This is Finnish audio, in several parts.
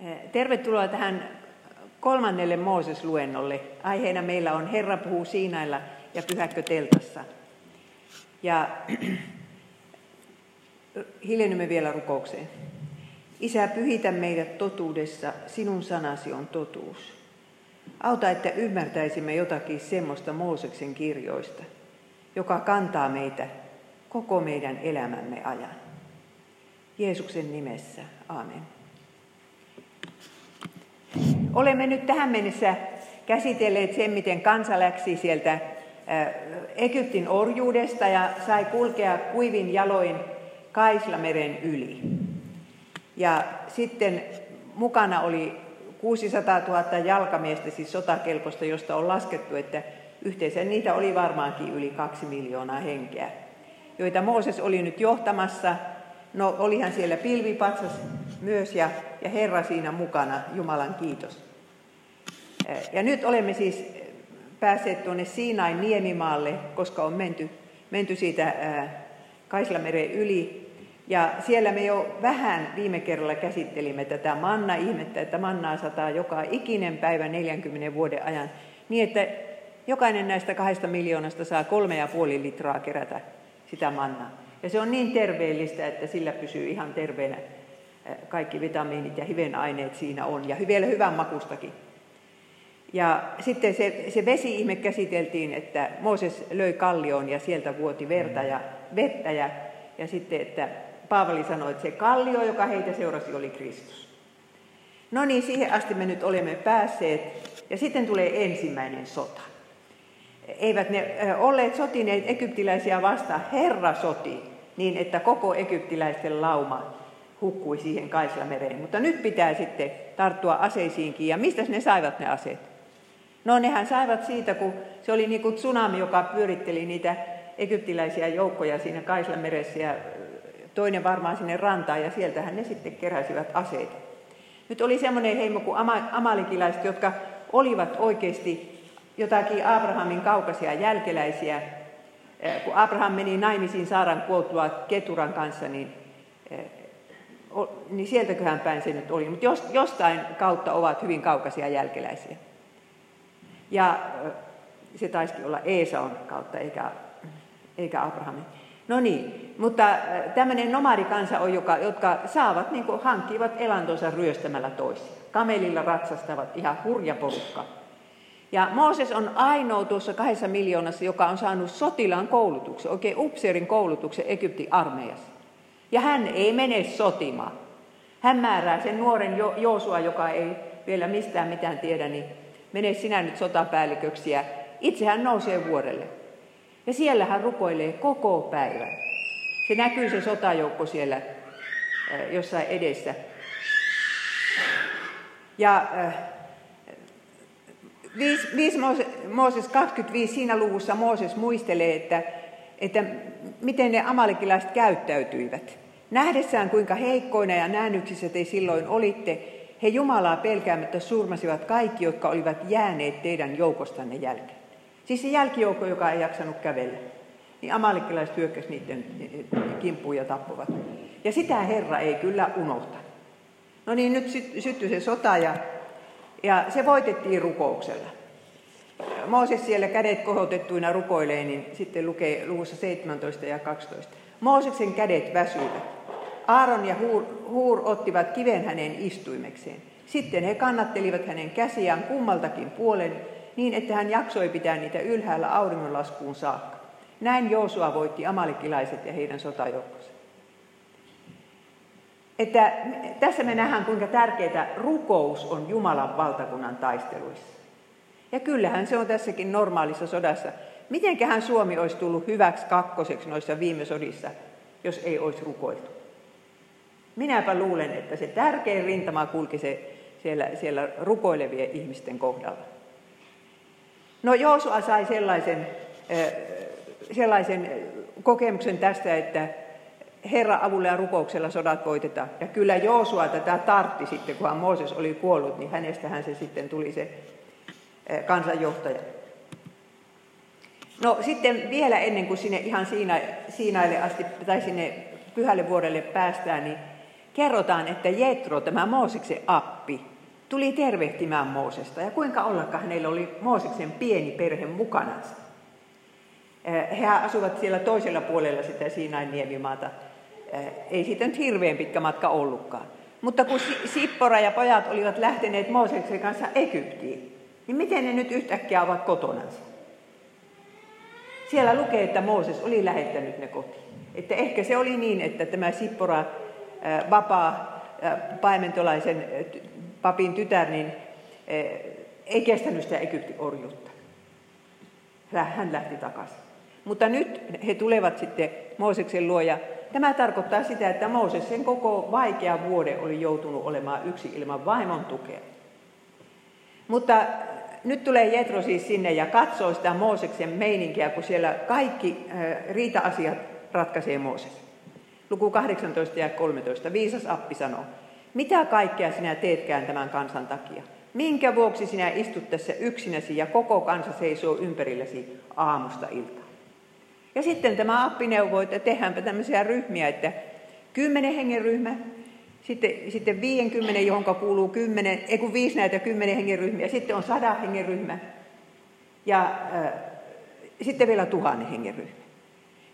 Eh, tervetuloa tähän kolmannelle Mooses-luennolle. Aiheena meillä on Herra puhuu Siinailla ja Pyhäkkö teltassa. Ja hiljennymme vielä rukoukseen. Isä, pyhitä meidät totuudessa, sinun sanasi on totuus. Auta, että ymmärtäisimme jotakin semmoista Mooseksen kirjoista, joka kantaa meitä koko meidän elämämme ajan. Jeesuksen nimessä, amen. Olemme nyt tähän mennessä käsitelleet sen, miten kansa läksi sieltä Egyptin orjuudesta ja sai kulkea kuivin jaloin Kaislameren yli. Ja sitten mukana oli 600 000 jalkamiestä, siis sotakelpoista, josta on laskettu, että yhteensä niitä oli varmaankin yli kaksi miljoonaa henkeä, joita Mooses oli nyt johtamassa. No olihan siellä pilvipatsas myös ja, ja Herra siinä mukana, Jumalan kiitos. Ja nyt olemme siis päässeet tuonne Siinain niemimaalle, koska on menty, menty siitä Kaislameren yli. Ja siellä me jo vähän viime kerralla käsittelimme tätä manna-ihmettä, että mannaa sataa joka ikinen päivä 40 vuoden ajan, niin että jokainen näistä kahdesta miljoonasta saa kolme ja puoli litraa kerätä sitä mannaa. Ja se on niin terveellistä, että sillä pysyy ihan terveenä kaikki vitamiinit ja hivenaineet siinä on, ja vielä hyvän makustakin. Ja sitten se, se vesi-ihme käsiteltiin, että Mooses löi kallioon ja sieltä vuoti verta ja vettä. Ja, ja sitten, että Paavali sanoi, että se kallio, joka heitä seurasi, oli Kristus. No niin, siihen asti me nyt olemme päässeet. Ja sitten tulee ensimmäinen sota. Eivät ne olleet sotineet egyptiläisiä vastaan. Herra soti niin, että koko egyptiläisten lauma hukkui siihen Kaislamereen. Mutta nyt pitää sitten tarttua aseisiinkin. Ja mistä ne saivat ne aseet? No nehän saivat siitä, kun se oli niin kuin tsunami, joka pyöritteli niitä egyptiläisiä joukkoja siinä Kaislameressä ja toinen varmaan sinne rantaan ja sieltähän ne sitten keräsivät aseita. Nyt oli semmoinen heimo kuin amalikilaiset, jotka olivat oikeasti jotakin Abrahamin kaukaisia jälkeläisiä. Kun Abraham meni naimisiin Saaran kuoltua Keturan kanssa, niin, niin sieltäköhän päin se nyt oli. Mutta jostain kautta ovat hyvin kaukaisia jälkeläisiä. Ja se taisikin olla Eesaon kautta eikä, eikä Abrahamin. No niin, mutta tämmöinen nomadikansa on, joka, jotka saavat, niin kuin, hankkivat elantonsa ryöstämällä toisia. Kamelilla ratsastavat ihan hurja porukka. Ja Mooses on ainoa tuossa kahdessa miljoonassa, joka on saanut sotilaan koulutuksen, oikein upseerin koulutuksen Egyptin armeijassa. Ja hän ei mene sotimaan. Hän määrää sen nuoren jo- Joosua, joka ei vielä mistään mitään tiedä, niin mene sinä nyt sotapäälliköksi ja itse hän nousee vuorelle. Ja siellä hän rukoilee koko päivän. Se näkyy se sotajoukko siellä äh, jossain edessä. Ja äh, 5, 5 Mooses 25 siinä luvussa Mooses muistelee, että, että miten ne amalikilaiset käyttäytyivät. Nähdessään kuinka heikkoina ja näännyksissä te silloin olitte, he Jumalaa pelkäämättä surmasivat kaikki, jotka olivat jääneet teidän joukostanne jälkeen. Siis se jälkijoukko, joka ei jaksanut kävellä. Niin amalikilaiset hyökkäsivät niiden kimppuun ja tappuvat. Ja sitä Herra ei kyllä unohta. No niin, nyt syttyi se sota ja, ja se voitettiin rukouksella. Mooses siellä kädet kohotettuina rukoilee, niin sitten lukee luvussa 17 ja 12. Mooseksen kädet väsyivät. Aaron ja Huur, Huur ottivat kiven hänen istuimekseen. Sitten he kannattelivat hänen käsiään kummaltakin puolen, niin että hän jaksoi pitää niitä ylhäällä auringonlaskuun saakka. Näin Joosua voitti amalikilaiset ja heidän sotajoukkonsa. Että tässä me nähdään, kuinka tärkeää rukous on Jumalan valtakunnan taisteluissa. Ja kyllähän se on tässäkin normaalissa sodassa. Mitenköhän Suomi olisi tullut hyväksi kakkoseksi noissa viime sodissa, jos ei olisi rukoiltu? Minäpä luulen, että se tärkein rintama kulki se siellä, siellä rukoilevien ihmisten kohdalla. No Joosua sai sellaisen, sellaisen kokemuksen tästä, että Herra avulla ja rukouksella sodat voitetaan. Ja kyllä Joosua tätä tartti sitten, kunhan Mooses oli kuollut, niin hänestähän se sitten tuli se kansanjohtaja. No sitten vielä ennen kuin sinne ihan Siinaille asti, tai sinne pyhälle vuodelle päästään, niin kerrotaan, että Jetro, tämä Mooseksen appi, tuli tervehtimään Moosesta. Ja kuinka ollakaan hänellä oli Mooseksen pieni perhe mukanansa. He asuvat siellä toisella puolella sitä Siinain niemimaata. Ei siitä nyt hirveän pitkä matka ollutkaan. Mutta kun Sippora ja pojat olivat lähteneet Mooseksen kanssa Egyptiin, niin miten ne nyt yhtäkkiä ovat kotonansa? Siellä lukee, että Mooses oli lähettänyt ne kotiin. Että ehkä se oli niin, että tämä Sippora, vapaa paimentolaisen papin tytär, niin ei kestänyt sitä Egyptin orjuutta. Hän lähti takaisin. Mutta nyt he tulevat sitten Mooseksen luo ja tämä tarkoittaa sitä, että Mooses sen koko vaikea vuode oli joutunut olemaan yksi ilman vaimon tukea. Mutta nyt tulee Jetro siis sinne ja katsoo sitä Mooseksen meininkiä, kun siellä kaikki riita-asiat ratkaisee Mooses. Luku 18 ja 13. Viisas appi sanoo, mitä kaikkea sinä teetkään tämän kansan takia? Minkä vuoksi sinä istut tässä yksinäsi ja koko kansa seisoo ympärilläsi aamusta iltaan? Ja sitten tämä appi neuvoi, että tehdäänpä tämmöisiä ryhmiä, että kymmenen hengen ryhmä, sitten, sitten 50, johon kuuluu 10, ei kun viisi näitä kymmenen hengen ryhmiä, sitten on sadan hengen ryhmä ja äh, sitten vielä tuhannen hengen ryhmä.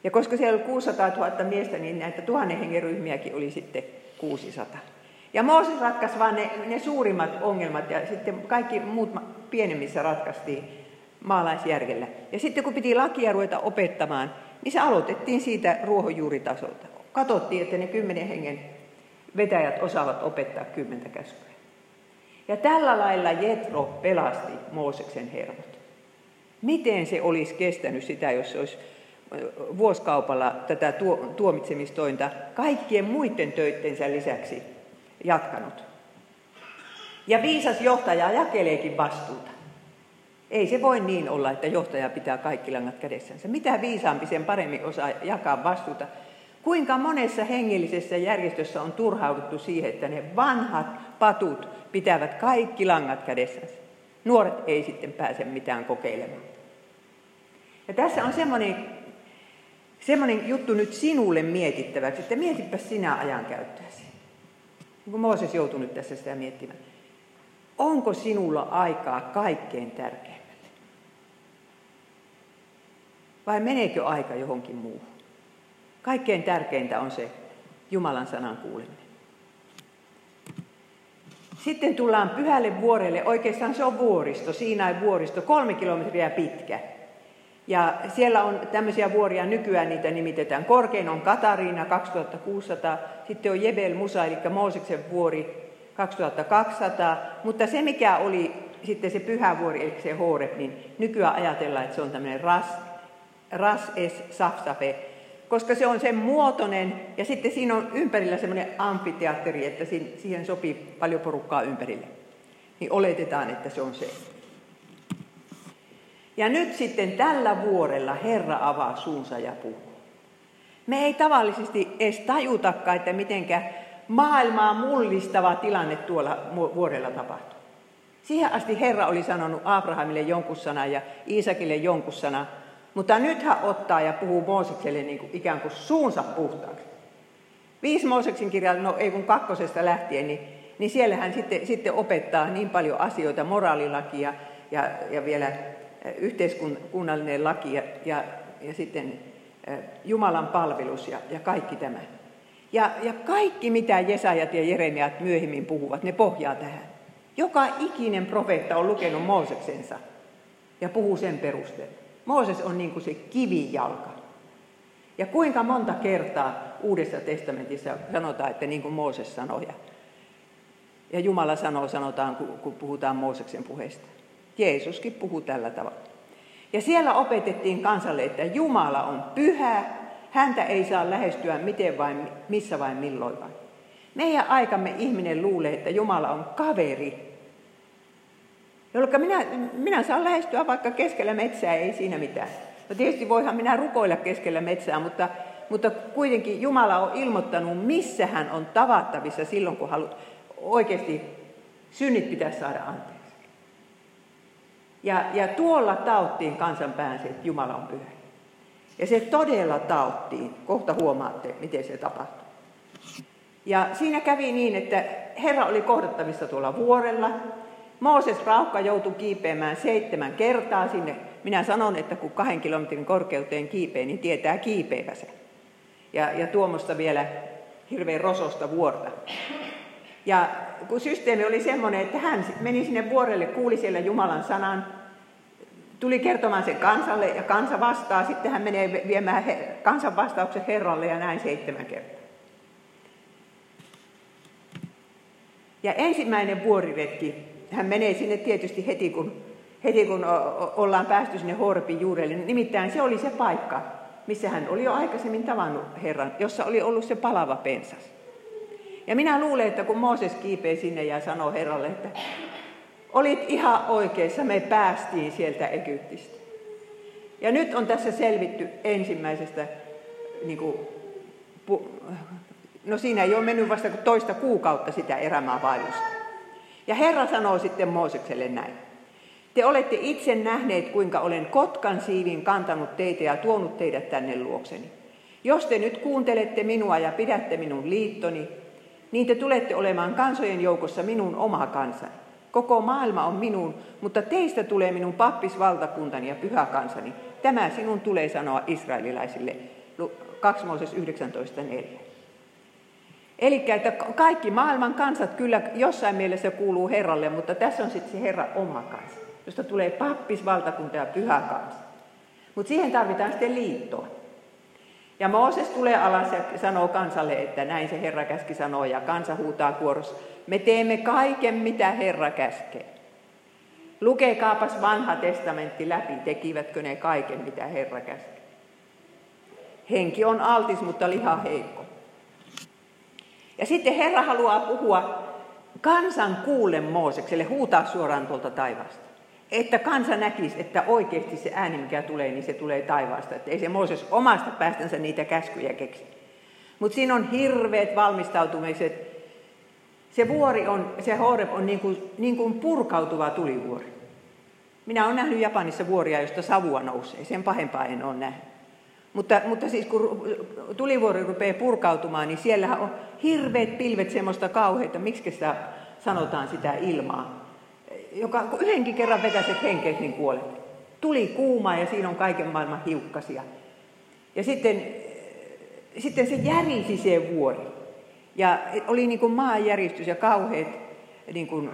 Ja koska siellä oli 600 000 miestä, niin näitä tuhannen hengen ryhmiäkin oli sitten 600. Ja Mooses ratkaisi vain ne, ne suurimmat ongelmat ja sitten kaikki muut pienemmissä ratkaistiin maalaisjärjellä. Ja sitten kun piti lakia ruveta opettamaan, niin se aloitettiin siitä ruohonjuuritasolta. Katsottiin, että ne kymmenen hengen vetäjät osaavat opettaa kymmentä käskyä. Ja tällä lailla Jetro pelasti Mooseksen hermot. Miten se olisi kestänyt sitä, jos se olisi vuoskaupalla tätä tuomitsemistointa kaikkien muiden töittensä lisäksi jatkanut. Ja viisas johtaja jakeleekin vastuuta. Ei se voi niin olla, että johtaja pitää kaikki langat kädessänsä. Mitä viisaampi sen paremmin osaa jakaa vastuuta. Kuinka monessa hengellisessä järjestössä on turhauduttu siihen, että ne vanhat patut pitävät kaikki langat kädessänsä. Nuoret ei sitten pääse mitään kokeilemaan. Ja tässä on semmoinen, semmoinen juttu nyt sinulle mietittäväksi, että mietipä sinä ajankäyttöäsi. Niin kuin Mooses joutui nyt tässä sitä miettimään. Onko sinulla aikaa kaikkein tärkeimmälle? Vai meneekö aika johonkin muuhun? Kaikkein tärkeintä on se Jumalan sanan kuuleminen. Sitten tullaan pyhälle vuorelle. Oikeastaan se on vuoristo, Siinain vuoristo, kolme kilometriä pitkä. Ja siellä on tämmöisiä vuoria, nykyään niitä nimitetään. Korkein on Katariina 2600, sitten on Jebel Musa, eli Mooseksen vuori 2200. Mutta se, mikä oli sitten se pyhä vuori, eli se Horeb, niin nykyään ajatellaan, että se on tämmöinen Ras, Ras es Safsafe, koska se on sen muotoinen ja sitten siinä on ympärillä semmoinen amfiteatteri, että siihen sopii paljon porukkaa ympärille. Niin oletetaan, että se on se. Ja nyt sitten tällä vuorella Herra avaa suunsa ja puhuu. Me ei tavallisesti edes tajutakaan, että mitenkä maailmaa mullistava tilanne tuolla vuorella tapahtuu. Siihen asti Herra oli sanonut Abrahamille jonkun sana ja Iisakille jonkun sana, mutta nyt hän ottaa ja puhuu Moosekselle niin kuin ikään kuin suunsa puhtaaksi. Viisi Mooseksen kirjaa, no ei kun kakkosesta lähtien, niin, niin siellä hän sitten, sitten opettaa niin paljon asioita, moraalilakia ja, ja vielä yhteiskunnallinen laki ja, ja, ja sitten Jumalan palvelus ja, ja kaikki tämä. Ja, ja kaikki, mitä Jesajat ja Jeremiat myöhemmin puhuvat, ne pohjaa tähän. Joka ikinen profeetta on lukenut Mooseksensa ja puhuu sen perusteella. Mooses on niin kuin se kivijalka. Ja kuinka monta kertaa Uudessa testamentissa sanotaan, että niin kuin Mooses sanoi. Ja Jumala sanoo, sanotaan, kun puhutaan Mooseksen puheesta. Jeesuskin puhuu tällä tavalla. Ja siellä opetettiin kansalle, että Jumala on pyhä, häntä ei saa lähestyä miten vain, missä vain milloin vain. Meidän aikamme ihminen luulee, että Jumala on kaveri, jolloin minä, minä saan lähestyä vaikka keskellä metsää, ei siinä mitään. No tietysti voihan minä rukoilla keskellä metsää, mutta, mutta kuitenkin Jumala on ilmoittanut, missä hän on tavattavissa silloin, kun haluat oikeasti synnit pitäisi saada anteeksi. Ja, ja tuolla tauttiin kansan päänsä, että Jumala on pyhä. Ja se todella tauttiin. Kohta huomaatte, miten se tapahtuu. Ja siinä kävi niin, että Herra oli kohdattavissa tuolla vuorella. Mooses Raukka joutui kiipeämään seitsemän kertaa sinne. Minä sanon, että kun kahden kilometrin korkeuteen kiipee, niin tietää kiipeävänsä. Ja, ja tuommoista vielä hirveän rososta vuorta. Ja kun systeemi oli semmoinen, että hän meni sinne vuorelle, kuuli siellä Jumalan sanan, tuli kertomaan sen kansalle ja kansa vastaa, sitten hän menee viemään kansan vastauksen Herralle ja näin seitsemän kertaa. Ja ensimmäinen vuoriretki, hän menee sinne tietysti heti kun, heti kun ollaan päästy sinne Horpin juurelle. Nimittäin se oli se paikka, missä hän oli jo aikaisemmin tavannut Herran, jossa oli ollut se palava pensas. Ja minä luulen, että kun Mooses kiipee sinne ja sanoo Herralle, että olit ihan oikeassa, me päästiin sieltä Egyptistä. Ja nyt on tässä selvitty ensimmäisestä, niin kuin, no siinä ei ole mennyt vasta toista kuukautta sitä erämaavaellusta. Ja Herra sanoo sitten Moosekselle näin. Te olette itse nähneet, kuinka olen kotkan siivin kantanut teitä ja tuonut teidät tänne luokseni. Jos te nyt kuuntelette minua ja pidätte minun liittoni, niin te tulette olemaan kansojen joukossa minun oma kansani. Koko maailma on minun, mutta teistä tulee minun pappisvaltakuntani ja pyhä kansani. Tämä sinun tulee sanoa israelilaisille. 2 Mooses 19.4. Eli että kaikki maailman kansat kyllä jossain mielessä kuuluu Herralle, mutta tässä on sitten se Herra oma kansa, josta tulee pappisvaltakunta ja pyhä kansa. Mutta siihen tarvitaan sitten liittoa. Ja Mooses tulee alas ja sanoo kansalle, että näin se Herra käski sanoo, ja kansa huutaa kuorossa, me teemme kaiken, mitä Herra käskee. Lukekaapas vanha testamentti läpi, tekivätkö ne kaiken, mitä Herra käskee. Henki on altis, mutta liha heikko. Ja sitten Herra haluaa puhua kansan kuulen Moosekselle, huutaa suoraan tuolta taivaasta että kansa näkisi, että oikeasti se ääni, mikä tulee, niin se tulee taivaasta. Että ei se Mooses omasta päästänsä niitä käskyjä keksi. Mutta siinä on hirveät valmistautumiset. Se vuori on, se Horeb on niin kuin, niin kuin purkautuva tulivuori. Minä olen nähnyt Japanissa vuoria, josta savua nousee. Sen pahempaa en ole nähnyt. Mutta, mutta siis kun tulivuori rupeaa purkautumaan, niin siellä on hirveät pilvet semmoista kauheita, miksi sitä sanotaan sitä ilmaa joka kun yhdenkin kerran vetäiset henkeet, niin kuolet. Tuli kuuma ja siinä on kaiken maailman hiukkasia. Ja sitten, sitten se järisi se vuori. Ja oli niin kuin maanjäristys ja kauheat niin kuin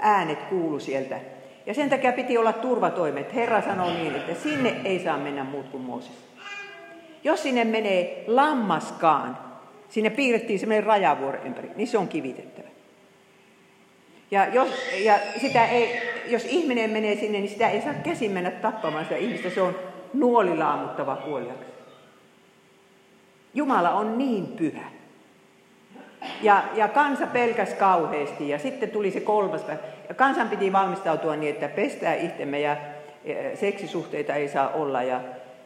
äänet kuulu sieltä. Ja sen takia piti olla turvatoimet. Herra sanoi niin, että sinne ei saa mennä muut kuin Mooses. Jos sinne menee lammaskaan, sinne piirrettiin semmoinen rajavuori ympäri, niin se on kivitettävä. Ja, jos, ja sitä ei, jos ihminen menee sinne, niin sitä ei saa käsin mennä tappamaan sitä ihmistä. Se on nuolilaamuttava kuoliaksi. Jumala on niin pyhä. Ja, ja kansa pelkäs kauheasti ja sitten tuli se kolmas päivä. Ja kansan piti valmistautua niin, että pestää itsemme ja seksisuhteita ei saa olla ja,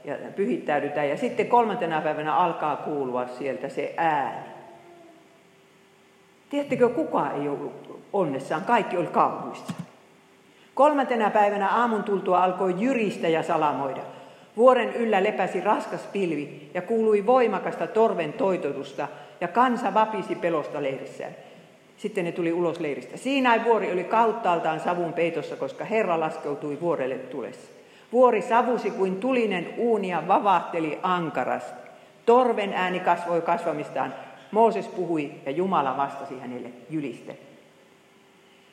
ja pyhittäydytään. Ja sitten kolmantena päivänä alkaa kuulua sieltä se ääni. Tiedättekö, kuka ei ollut onnessaan, kaikki oli kauhuissa. Kolmantena päivänä aamun tultua alkoi jyristä ja salamoida. Vuoren yllä lepäsi raskas pilvi ja kuului voimakasta torven toitotusta ja kansa vapisi pelosta leirissään. Sitten ne tuli ulos leiristä. Siinä vuori oli kauttaaltaan savun peitossa, koska Herra laskeutui vuorelle tulessa. Vuori savusi kuin tulinen uuni ja vavahteli ankarasti. Torven ääni kasvoi kasvamistaan Mooses puhui ja Jumala vastasi hänelle jyliste.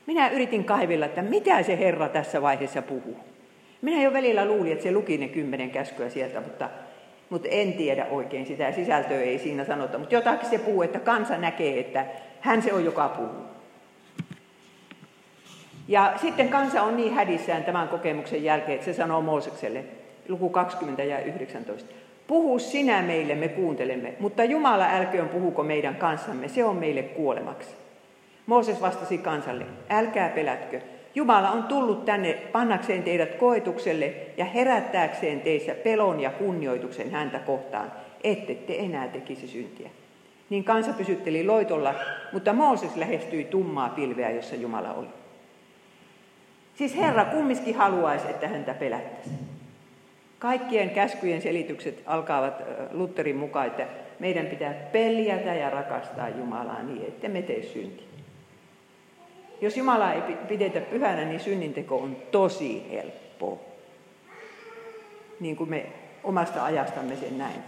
Minä yritin kaivilla, että mitä se Herra tässä vaiheessa puhuu. Minä jo välillä luulin, että se luki ne kymmenen käskyä sieltä, mutta, mutta en tiedä oikein sitä. Sisältöä ei siinä sanota, mutta jotakin se puhuu, että kansa näkee, että hän se on, joka puhuu. Ja sitten kansa on niin hädissään tämän kokemuksen jälkeen, että se sanoo Moosekselle, luku 20 ja 19. Puhu sinä meille, me kuuntelemme, mutta Jumala älköön puhuko meidän kanssamme, se on meille kuolemaksi. Mooses vastasi kansalle, älkää pelätkö, Jumala on tullut tänne pannakseen teidät koetukselle ja herättääkseen teissä pelon ja kunnioituksen häntä kohtaan, ette te enää tekisi syntiä. Niin kansa pysytteli loitolla, mutta Mooses lähestyi tummaa pilveä, jossa Jumala oli. Siis Herra kumminkin haluaisi, että häntä pelättäisiin. Kaikkien käskyjen selitykset alkavat Lutherin mukaan, että meidän pitää peljätä ja rakastaa Jumalaa niin, että me tee synti. Jos Jumalaa ei pidetä pyhänä, niin synninteko on tosi helppoa. Niin kuin me omasta ajastamme sen näin.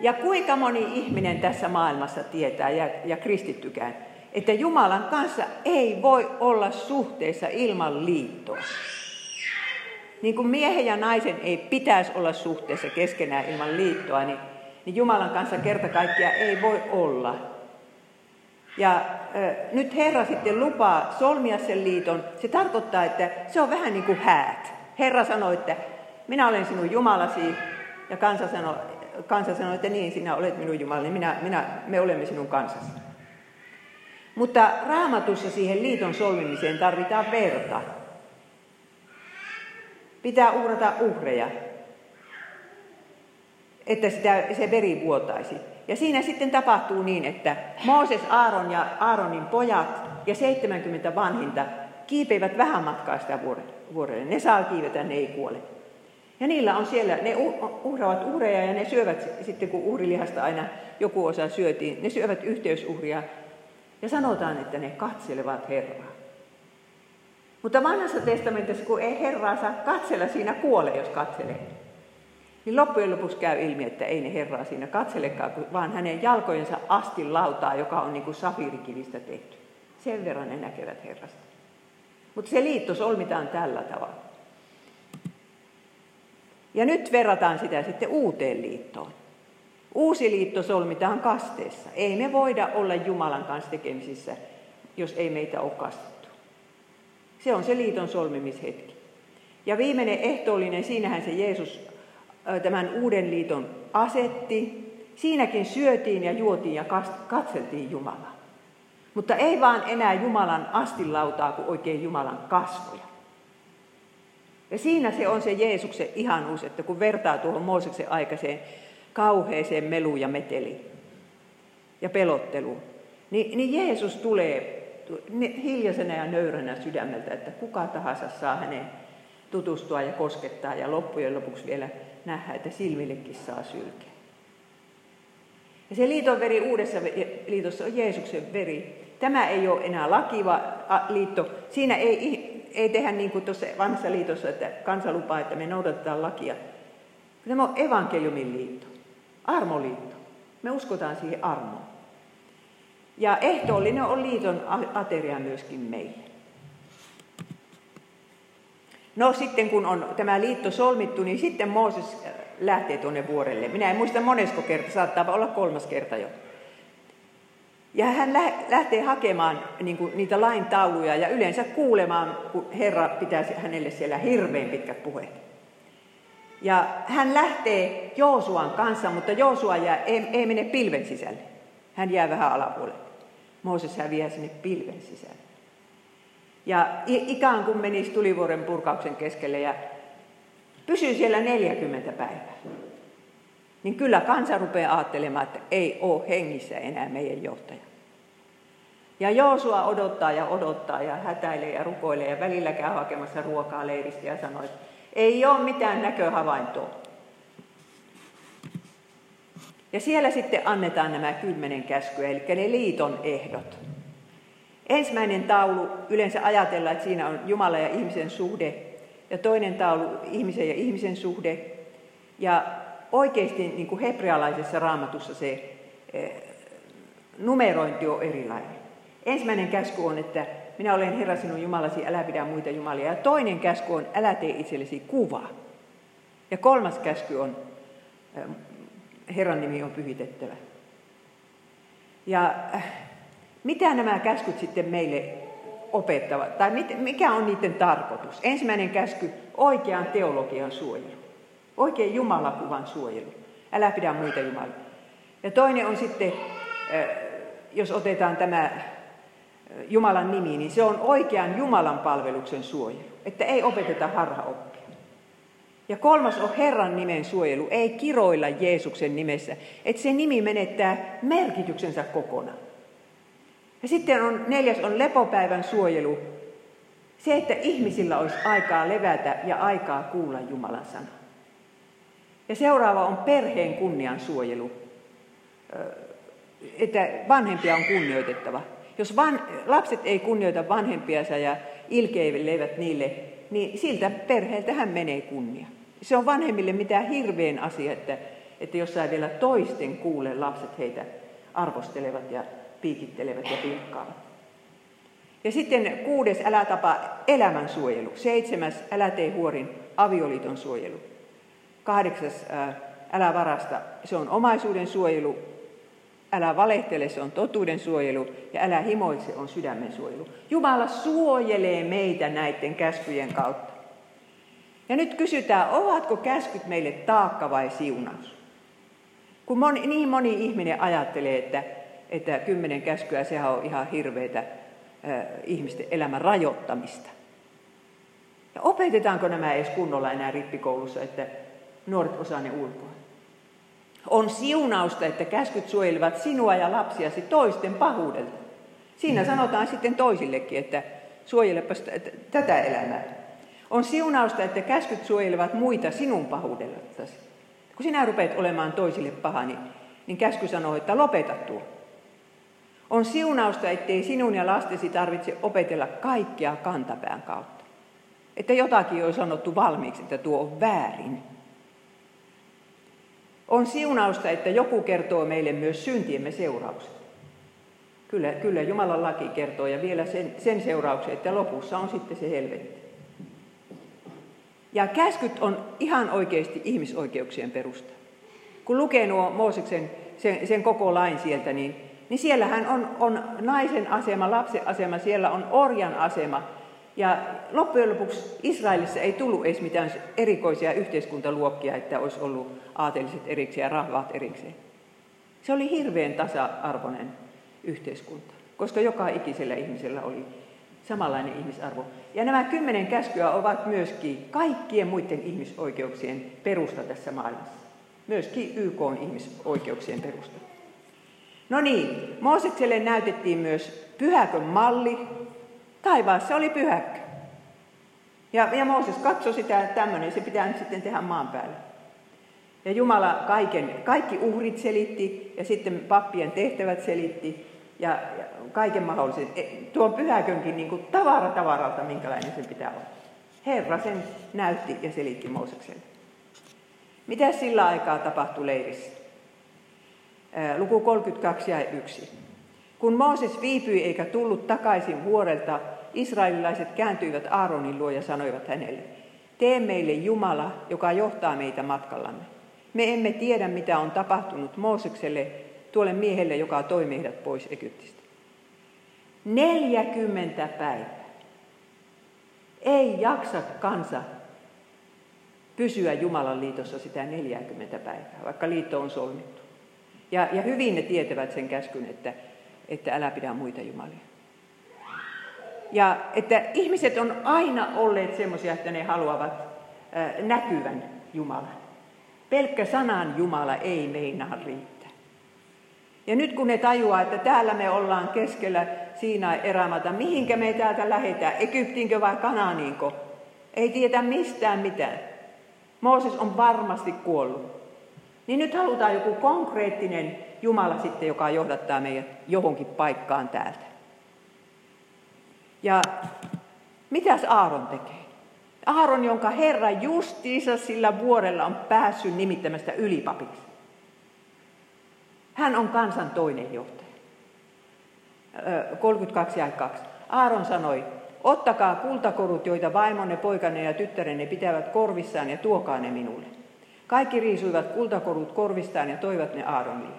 Ja kuinka moni ihminen tässä maailmassa tietää, ja, ja kristittykään, että Jumalan kanssa ei voi olla suhteessa ilman liittoa. Niin kuin miehen ja naisen ei pitäisi olla suhteessa keskenään ilman liittoa, niin, niin Jumalan kanssa kerta kaikkiaan ei voi olla. Ja äh, nyt Herra sitten lupaa solmia sen liiton. Se tarkoittaa, että se on vähän niin kuin häät. Herra sanoi, että minä olen sinun Jumalasi, ja kansa sanoi, kansa sanoi että niin, sinä olet minun Jumalani, minä, minä, me olemme sinun kansasi. Mutta raamatussa siihen liiton solmimiseen tarvitaan verta. Pitää uhrata uhreja, että sitä, se veri vuotaisi. Ja siinä sitten tapahtuu niin, että Mooses, Aaron ja Aaronin pojat ja 70 vanhinta kiipeivät vähän matkaa sitä vuorelle. Ne saa kiivetä, ne ei kuole. Ja niillä on siellä, ne uhravat uhreja ja ne syövät sitten, kun uhrilihasta aina joku osa syötiin, ne syövät yhteysuhria ja sanotaan, että ne katselevat Herraa. Mutta vanhassa testamentissa, kun ei Herraa saa katsella, siinä kuolee, jos katselee. Niin loppujen lopuksi käy ilmi, että ei ne Herraa siinä katselekaan, vaan hänen jalkojensa astin lautaa, joka on niin kuin safirikivistä tehty. Sen verran ne näkevät Herrasta. Mutta se liitto solmitaan tällä tavalla. Ja nyt verrataan sitä sitten uuteen liittoon. Uusi liitto solmitaan kasteessa. Ei me voida olla Jumalan kanssa tekemisissä, jos ei meitä ole kastettu. Se on se liiton solmimishetki. Ja viimeinen ehtoollinen, siinähän se Jeesus tämän uuden liiton asetti. Siinäkin syötiin ja juotiin ja katseltiin Jumalaa. Mutta ei vaan enää Jumalan astilautaa kuin oikein Jumalan kasvoja. Ja siinä se on se Jeesuksen ihanuus, että kun vertaa tuohon Mooseksen aikaiseen kauheeseen meluun ja meteliin ja pelotteluun, niin, niin Jeesus tulee hiljaisena ja nöyränä sydämeltä, että kuka tahansa saa häneen tutustua ja koskettaa ja loppujen lopuksi vielä nähdä, että silmillekin saa sylkeä. Ja se liiton veri uudessa liitossa on Jeesuksen veri. Tämä ei ole enää lakiva liitto. Siinä ei ei tehdä niin kuin tuossa vanhassa liitossa, että kansa lupaa, että me noudatetaan lakia. Tämä on evankeliumin liitto, armoliitto. Me uskotaan siihen armoon. Ja ehtoollinen on liiton ateria myöskin meille. No sitten kun on tämä liitto solmittu, niin sitten Mooses lähtee tuonne vuorelle. Minä en muista monesko kerta, saattaa olla kolmas kerta jo. Ja hän lähtee hakemaan niin kuin, niitä lain tauluja ja yleensä kuulemaan, kun Herra pitää hänelle siellä hirveän pitkät puheet. Ja hän lähtee Joosuan kanssa, mutta Joosua jää, ei, ei mene pilven sisälle. Hän jää vähän alapuolelle. Mooses häviää sinne pilven sisälle. Ja ikään kuin menisi tulivuoren purkauksen keskelle ja pysyy siellä 40 päivää. Niin kyllä kansa rupeaa ajattelemaan, että ei ole hengissä enää meidän johtaja. Ja Joosua odottaa ja odottaa ja hätäilee ja rukoilee ja välillä käy hakemassa ruokaa leiristä ja sanoo, että ei ole mitään näköhavaintoa. Ja siellä sitten annetaan nämä kymmenen käskyä, eli ne liiton ehdot. Ensimmäinen taulu, yleensä ajatellaan, että siinä on Jumala ja ihmisen suhde, ja toinen taulu, ihmisen ja ihmisen suhde. Ja oikeasti niin kuin hebrealaisessa raamatussa se eh, numerointi on erilainen. Ensimmäinen käsky on, että minä olen Herra sinun Jumalasi, älä pidä muita jumalia. Ja toinen käsky on, älä tee itsellesi kuva. Ja kolmas käsky on, eh, Herran nimi on pyhitettävä. Ja äh, mitä nämä käskyt sitten meille opettavat, tai mikä on niiden tarkoitus? Ensimmäinen käsky, oikean teologian suojelu. Oikein jumalakuvan suojelu. Älä pidä muita jumalia. Ja toinen on sitten, jos otetaan tämä Jumalan nimi, niin se on oikean Jumalan palveluksen suojelu. Että ei opeteta harhaoppia. Ja kolmas on Herran nimen suojelu, ei kiroilla Jeesuksen nimessä, että se nimi menettää merkityksensä kokonaan. Ja sitten on, neljäs on lepopäivän suojelu, se, että ihmisillä olisi aikaa levätä ja aikaa kuulla Jumalan sanaa. Ja seuraava on perheen kunnian suojelu. Että vanhempia on kunnioitettava. Jos van, lapset ei kunnioita vanhempiansa ja ilkeilevät niille, niin siltä perheeltä hän menee kunnia. Se on vanhemmille mitään hirveän asia, että, että jossain vielä toisten kuulee lapset heitä arvostelevat ja piikittelevät ja pilkkaavat. Ja sitten kuudes, älä tapa elämän suojelu. Seitsemäs, älä tee huorin avioliiton suojelu. Kahdeksas, älä varasta, se on omaisuuden suojelu. Älä valehtele, se on totuuden suojelu. Ja älä himoitse, on sydämen suojelu. Jumala suojelee meitä näiden käskyjen kautta. Ja nyt kysytään, ovatko käskyt meille taakka vai siunaus? Kun moni, niin moni ihminen ajattelee, että, että kymmenen käskyä, sehän on ihan hirveitä ihmisten elämän rajoittamista. Ja opetetaanko nämä edes kunnolla enää rippikoulussa, että nuoret osaa ne ulkoa? On siunausta, että käskyt suojelevat sinua ja lapsiasi toisten pahuudelta. Siinä sanotaan sitten toisillekin, että suojelepa tätä elämää. On siunausta, että käskyt suojelevat muita sinun pahuudellasi. Kun sinä rupeat olemaan toisille paha, niin, niin käsky sanoo, että lopeta tuo. On siunausta, ettei sinun ja lastesi tarvitse opetella kaikkea kantapään kautta. Että jotakin on sanottu valmiiksi, että tuo on väärin. On siunausta, että joku kertoo meille myös syntiemme seuraukset. Kyllä, kyllä Jumalan laki kertoo ja vielä sen, sen seurauksen, että lopussa on sitten se helvetti. Ja käskyt on ihan oikeasti ihmisoikeuksien perusta. Kun lukee nuo Mooseksen sen, sen koko lain sieltä, niin, niin siellähän on, on naisen asema, lapsen asema, siellä on orjan asema. Ja loppujen lopuksi Israelissa ei tullut edes mitään erikoisia yhteiskuntaluokkia, että olisi ollut aateliset erikseen ja rahvaat erikseen. Se oli hirveän tasa-arvoinen yhteiskunta, koska joka ikisellä ihmisellä oli samanlainen ihmisarvo. Ja nämä kymmenen käskyä ovat myöskin kaikkien muiden ihmisoikeuksien perusta tässä maailmassa. Myöskin YK on ihmisoikeuksien perusta. No niin, Moosekselle näytettiin myös pyhäkön malli. Taivaassa oli pyhäkkö. Ja, ja Mooses katsoi sitä, että tämmöinen se pitää nyt sitten tehdä maan päällä. Ja Jumala kaiken, kaikki uhrit selitti ja sitten pappien tehtävät selitti ja, ja kaiken mahdollisen. E, tuon pyhäkönkin niin kuin tavara tavaralta, minkälainen se pitää olla. Herra sen näytti ja selitti Moosekselle. Mitä sillä aikaa tapahtui leirissä? Luku 32 ja 1. Kun Mooses viipyi eikä tullut takaisin vuorelta, israelilaiset kääntyivät Aaronin luo ja sanoivat hänelle, tee meille Jumala, joka johtaa meitä matkallamme. Me emme tiedä, mitä on tapahtunut Moosekselle, tuolle miehelle, joka toi meidät pois Egyptistä. 40 päivää. Ei jaksa kansa pysyä Jumalan liitossa sitä 40 päivää, vaikka liitto on solmittu. Ja, ja hyvin ne tietävät sen käskyn, että, että älä pidä muita jumalia. Ja että ihmiset on aina olleet semmoisia, että ne haluavat näkyvän Jumalan. Pelkkä sanan Jumala ei meinaa riittää. Ja nyt kun ne tajuaa, että täällä me ollaan keskellä siinä erämata, mihinkä me täältä lähetään, Egyptiinkö vai Kanaaniinko, ei tiedä mistään mitään. Mooses on varmasti kuollut. Niin nyt halutaan joku konkreettinen Jumala sitten, joka johdattaa meidät johonkin paikkaan täältä. Ja mitäs Aaron tekee? Aaron, jonka Herra justiinsa sillä vuorella on päässyt nimittämästä ylipapiksi. Hän on kansan toinen johtaja. 32 ja 2. Aaron sanoi, ottakaa kultakorut, joita vaimonne, poikanne ja tyttärenne pitävät korvissaan ja tuokaa ne minulle. Kaikki riisuivat kultakorut korvistaan ja toivat ne Aaronille.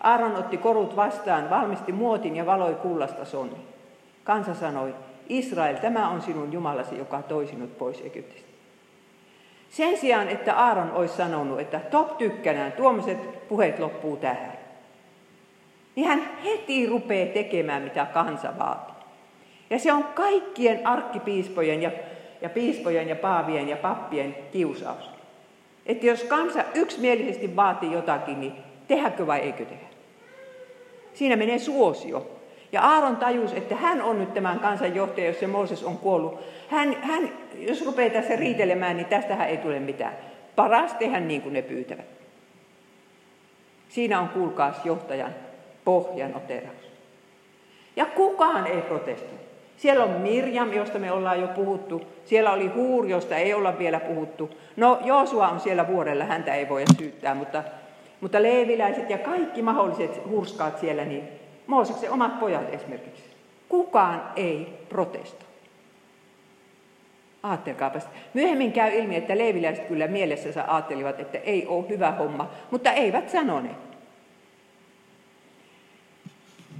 Aaron otti korut vastaan, valmisti muotin ja valoi kullasta sonni. Kansa sanoi, Israel, tämä on sinun Jumalasi, joka toi sinut pois Egyptistä. Sen sijaan, että Aaron olisi sanonut, että top tykkänään, tuommoiset puheet loppuu tähän. Niin hän heti rupeaa tekemään, mitä kansa vaatii. Ja se on kaikkien arkkipiispojen ja, ja piispojen ja paavien ja pappien kiusaus. Että jos kansa yksimielisesti vaatii jotakin, niin tehdäänkö vai eikö tehdä? Siinä menee suosio. Ja Aaron tajus, että hän on nyt tämän kansan johtaja, jos se Mooses on kuollut. Hän, hän, jos rupeaa tässä riitelemään, niin tästähän ei tule mitään. paras tehdä niin kuin ne pyytävät. Siinä on kuulkaas johtajan pohjanoteraus. Ja kukaan ei protestoi. Siellä on Mirjam, josta me ollaan jo puhuttu. Siellä oli Huur, josta ei olla vielä puhuttu. No, Joosua on siellä vuorella, häntä ei voi syyttää, mutta, mutta leeviläiset ja kaikki mahdolliset hurskaat siellä, niin Mooseksen omat pojat esimerkiksi. Kukaan ei protestoi. Aattelkaapa. Myöhemmin käy ilmi, että leiviläiset kyllä mielessänsä ajattelivat, että ei ole hyvä homma, mutta eivät sanoneet.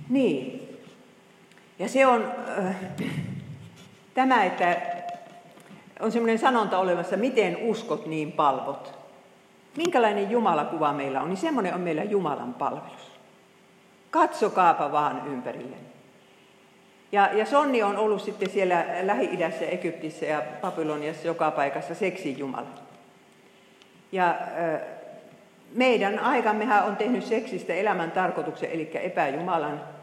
Niin. Ja se on äh, tämä, että on semmoinen sanonta olemassa, miten uskot niin palvot. Minkälainen Jumalakuva meillä on, niin semmoinen on meillä Jumalan palvelus. Katsokaapa vaan ympärille. Ja, ja Sonni on ollut sitten siellä Lähi-idässä, Egyptissä ja Babyloniassa joka paikassa seksijumala. Ja äh, meidän aikammehan on tehnyt seksistä elämän tarkoituksen, eli epäjumalan.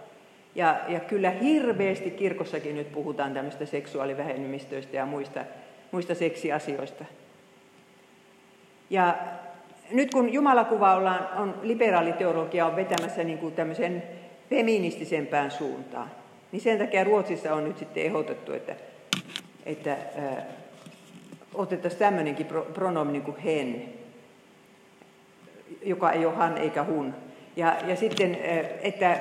Ja, ja kyllä hirveästi kirkossakin nyt puhutaan tämmöistä seksuaalivähemmistöistä ja muista, muista seksiasioista. Ja nyt kun Jumalakuva ollaan, on liberaaliteologia on vetämässä niin kuin tämmöisen feministisempään suuntaan, niin sen takia Ruotsissa on nyt sitten ehdotettu, että, että ää, otettaisiin tämmöinenkin pronomi niin kuin hen, joka ei ole han eikä hun. Ja, ja sitten, että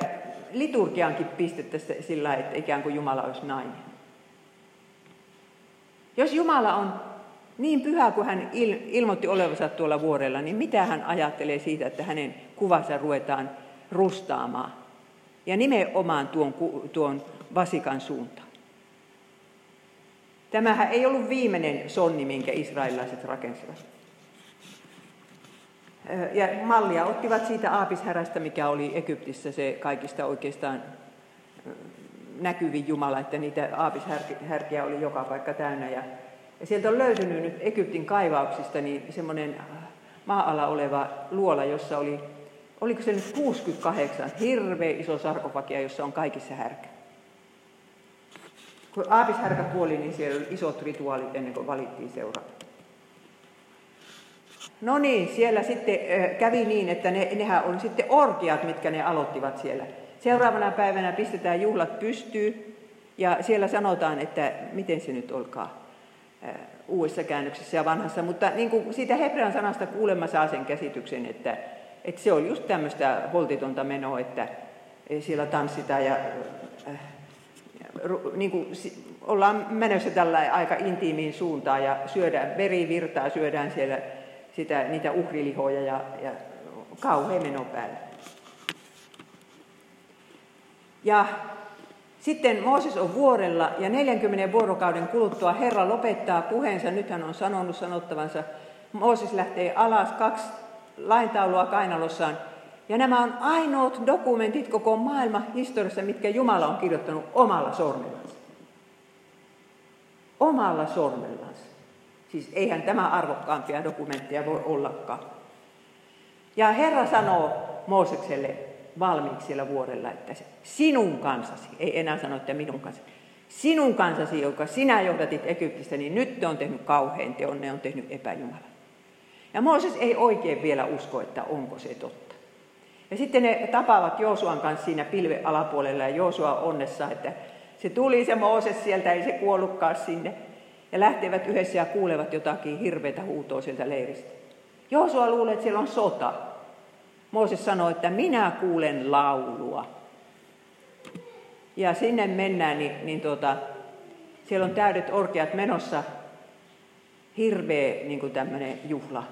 liturgiankin pistettäisiin sillä että ikään kuin Jumala olisi nainen. Jos Jumala on niin pyhä kuin hän il, ilmoitti olevansa tuolla vuorella, niin mitä hän ajattelee siitä, että hänen kuvansa ruvetaan rustaamaan? Ja nimenomaan tuon, tuon vasikan suuntaan. Tämähän ei ollut viimeinen sonni, minkä israelilaiset rakensivat. Ja mallia ottivat siitä aapishärästä, mikä oli Egyptissä se kaikista oikeastaan näkyvin Jumala, että niitä aapishärkiä oli joka paikka täynnä. Ja, ja sieltä on löytynyt nyt Egyptin kaivauksista niin semmoinen maa-ala oleva luola, jossa oli, oliko se nyt 68, hirveä iso sarkofagia, jossa on kaikissa härkä. Kun aapishärkä kuoli, niin siellä oli isot rituaalit ennen kuin valittiin seuraava. No niin, siellä sitten kävi niin, että ne, nehän on sitten orkiat, mitkä ne aloittivat siellä. Seuraavana päivänä pistetään juhlat pystyy ja siellä sanotaan, että miten se nyt olkaa uudessa käännöksessä ja vanhassa. Mutta niin kuin siitä hebrean sanasta kuulemma saa sen käsityksen, että, että se on just tämmöistä holtitonta menoa, että siellä tanssitaan ja äh, niin kuin, ollaan menossa tällä aika intiimiin suuntaan ja syödään verivirtaa, syödään siellä sitä, niitä uhrilihoja ja, ja kauhean meno päällä. Ja sitten Mooses on vuorella ja 40 vuorokauden kuluttua Herra lopettaa puheensa. Nyt hän on sanonut sanottavansa. Mooses lähtee alas kaksi laintaulua kainalossaan. Ja nämä on ainoat dokumentit koko maailman historiassa, mitkä Jumala on kirjoittanut omalla sormellansa. Omalla sormellansa. Siis eihän tämä arvokkaampia dokumentteja voi ollakaan. Ja Herra sanoo Moosekselle valmiiksi siellä vuorella, että sinun kansasi, ei enää sano, että minun kansasi, sinun kansasi, joka sinä johdatit Egyptistä, niin nyt te on tehnyt kauhean teon, ne on tehnyt epäjumalan. Ja Mooses ei oikein vielä usko, että onko se totta. Ja sitten ne tapaavat Joosuan kanssa siinä pilven alapuolella ja Joosua onnessa, että se tuli se Mooses sieltä, ei se kuollutkaan sinne ja lähtevät yhdessä ja kuulevat jotakin hirveätä huutoa sieltä leiristä. Joosua luulee, että siellä on sota. Mooses sanoi, että minä kuulen laulua. Ja sinne mennään, niin, niin tuota, siellä on täydet orkeat menossa. Hirveä niin kuin tämmöinen juhla.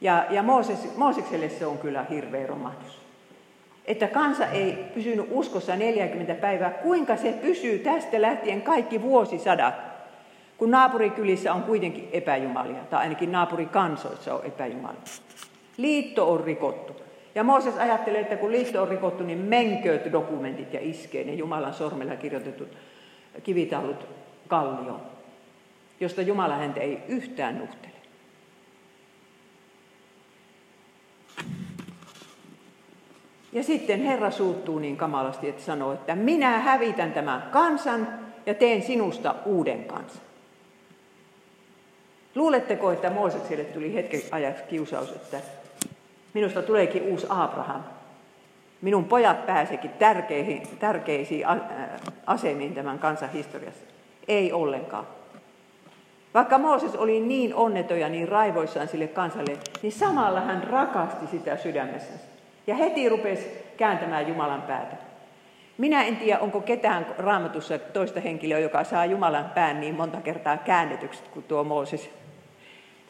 Ja, ja Mooses, Moosekselle se on kyllä hirveä romahdus. Että kansa ei pysynyt uskossa 40 päivää. Kuinka se pysyy tästä lähtien kaikki vuosisadat? Kun naapurikylissä on kuitenkin epäjumalia, tai ainakin naapurikansoissa on epäjumalia. Liitto on rikottu. Ja Mooses ajattelee, että kun liitto on rikottu, niin menkööt dokumentit ja iskee ne Jumalan sormella kirjoitetut kivitallut kallioon, josta Jumala häntä ei yhtään nuhtele. Ja sitten Herra suuttuu niin kamalasti, että sanoo, että minä hävitän tämän kansan ja teen sinusta uuden kansan. Luuletteko, että Moosekselle tuli hetken ajaksi kiusaus, että minusta tuleekin uusi Abraham. Minun pojat pääsekin tärkeisiin, tärkeisiin asemiin tämän kansan historiassa. Ei ollenkaan. Vaikka Mooses oli niin onneton ja niin raivoissaan sille kansalle, niin samalla hän rakasti sitä sydämessä. Ja heti rupesi kääntämään Jumalan päätä. Minä en tiedä, onko ketään raamatussa toista henkilöä, joka saa Jumalan pään niin monta kertaa käännetyksi kuin tuo Mooses.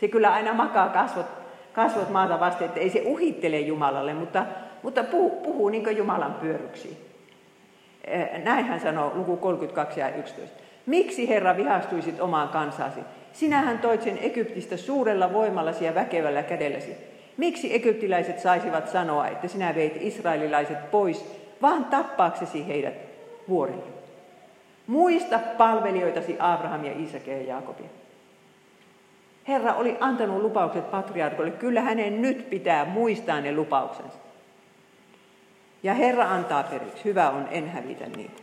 Se kyllä aina makaa kasvot, kasvot maata vasten, että ei se uhittele Jumalalle, mutta, mutta puhuu, puhuu niin Jumalan pyöryksi. Näin hän sanoo luku 32 ja 11. Miksi Herra vihastuisit omaan kansasi? Sinähän toit sen Egyptistä suurella voimallasi ja väkevällä kädelläsi. Miksi egyptiläiset saisivat sanoa, että sinä veit israelilaiset pois, vaan tappaaksesi heidät vuorille? Muista palvelijoitasi Abraham ja Isakia ja Jaakobia. Herra oli antanut lupaukset patriarkoille. Kyllä hänen nyt pitää muistaa ne lupauksensa. Ja Herra antaa periksi. Hyvä on, en hävitä niitä.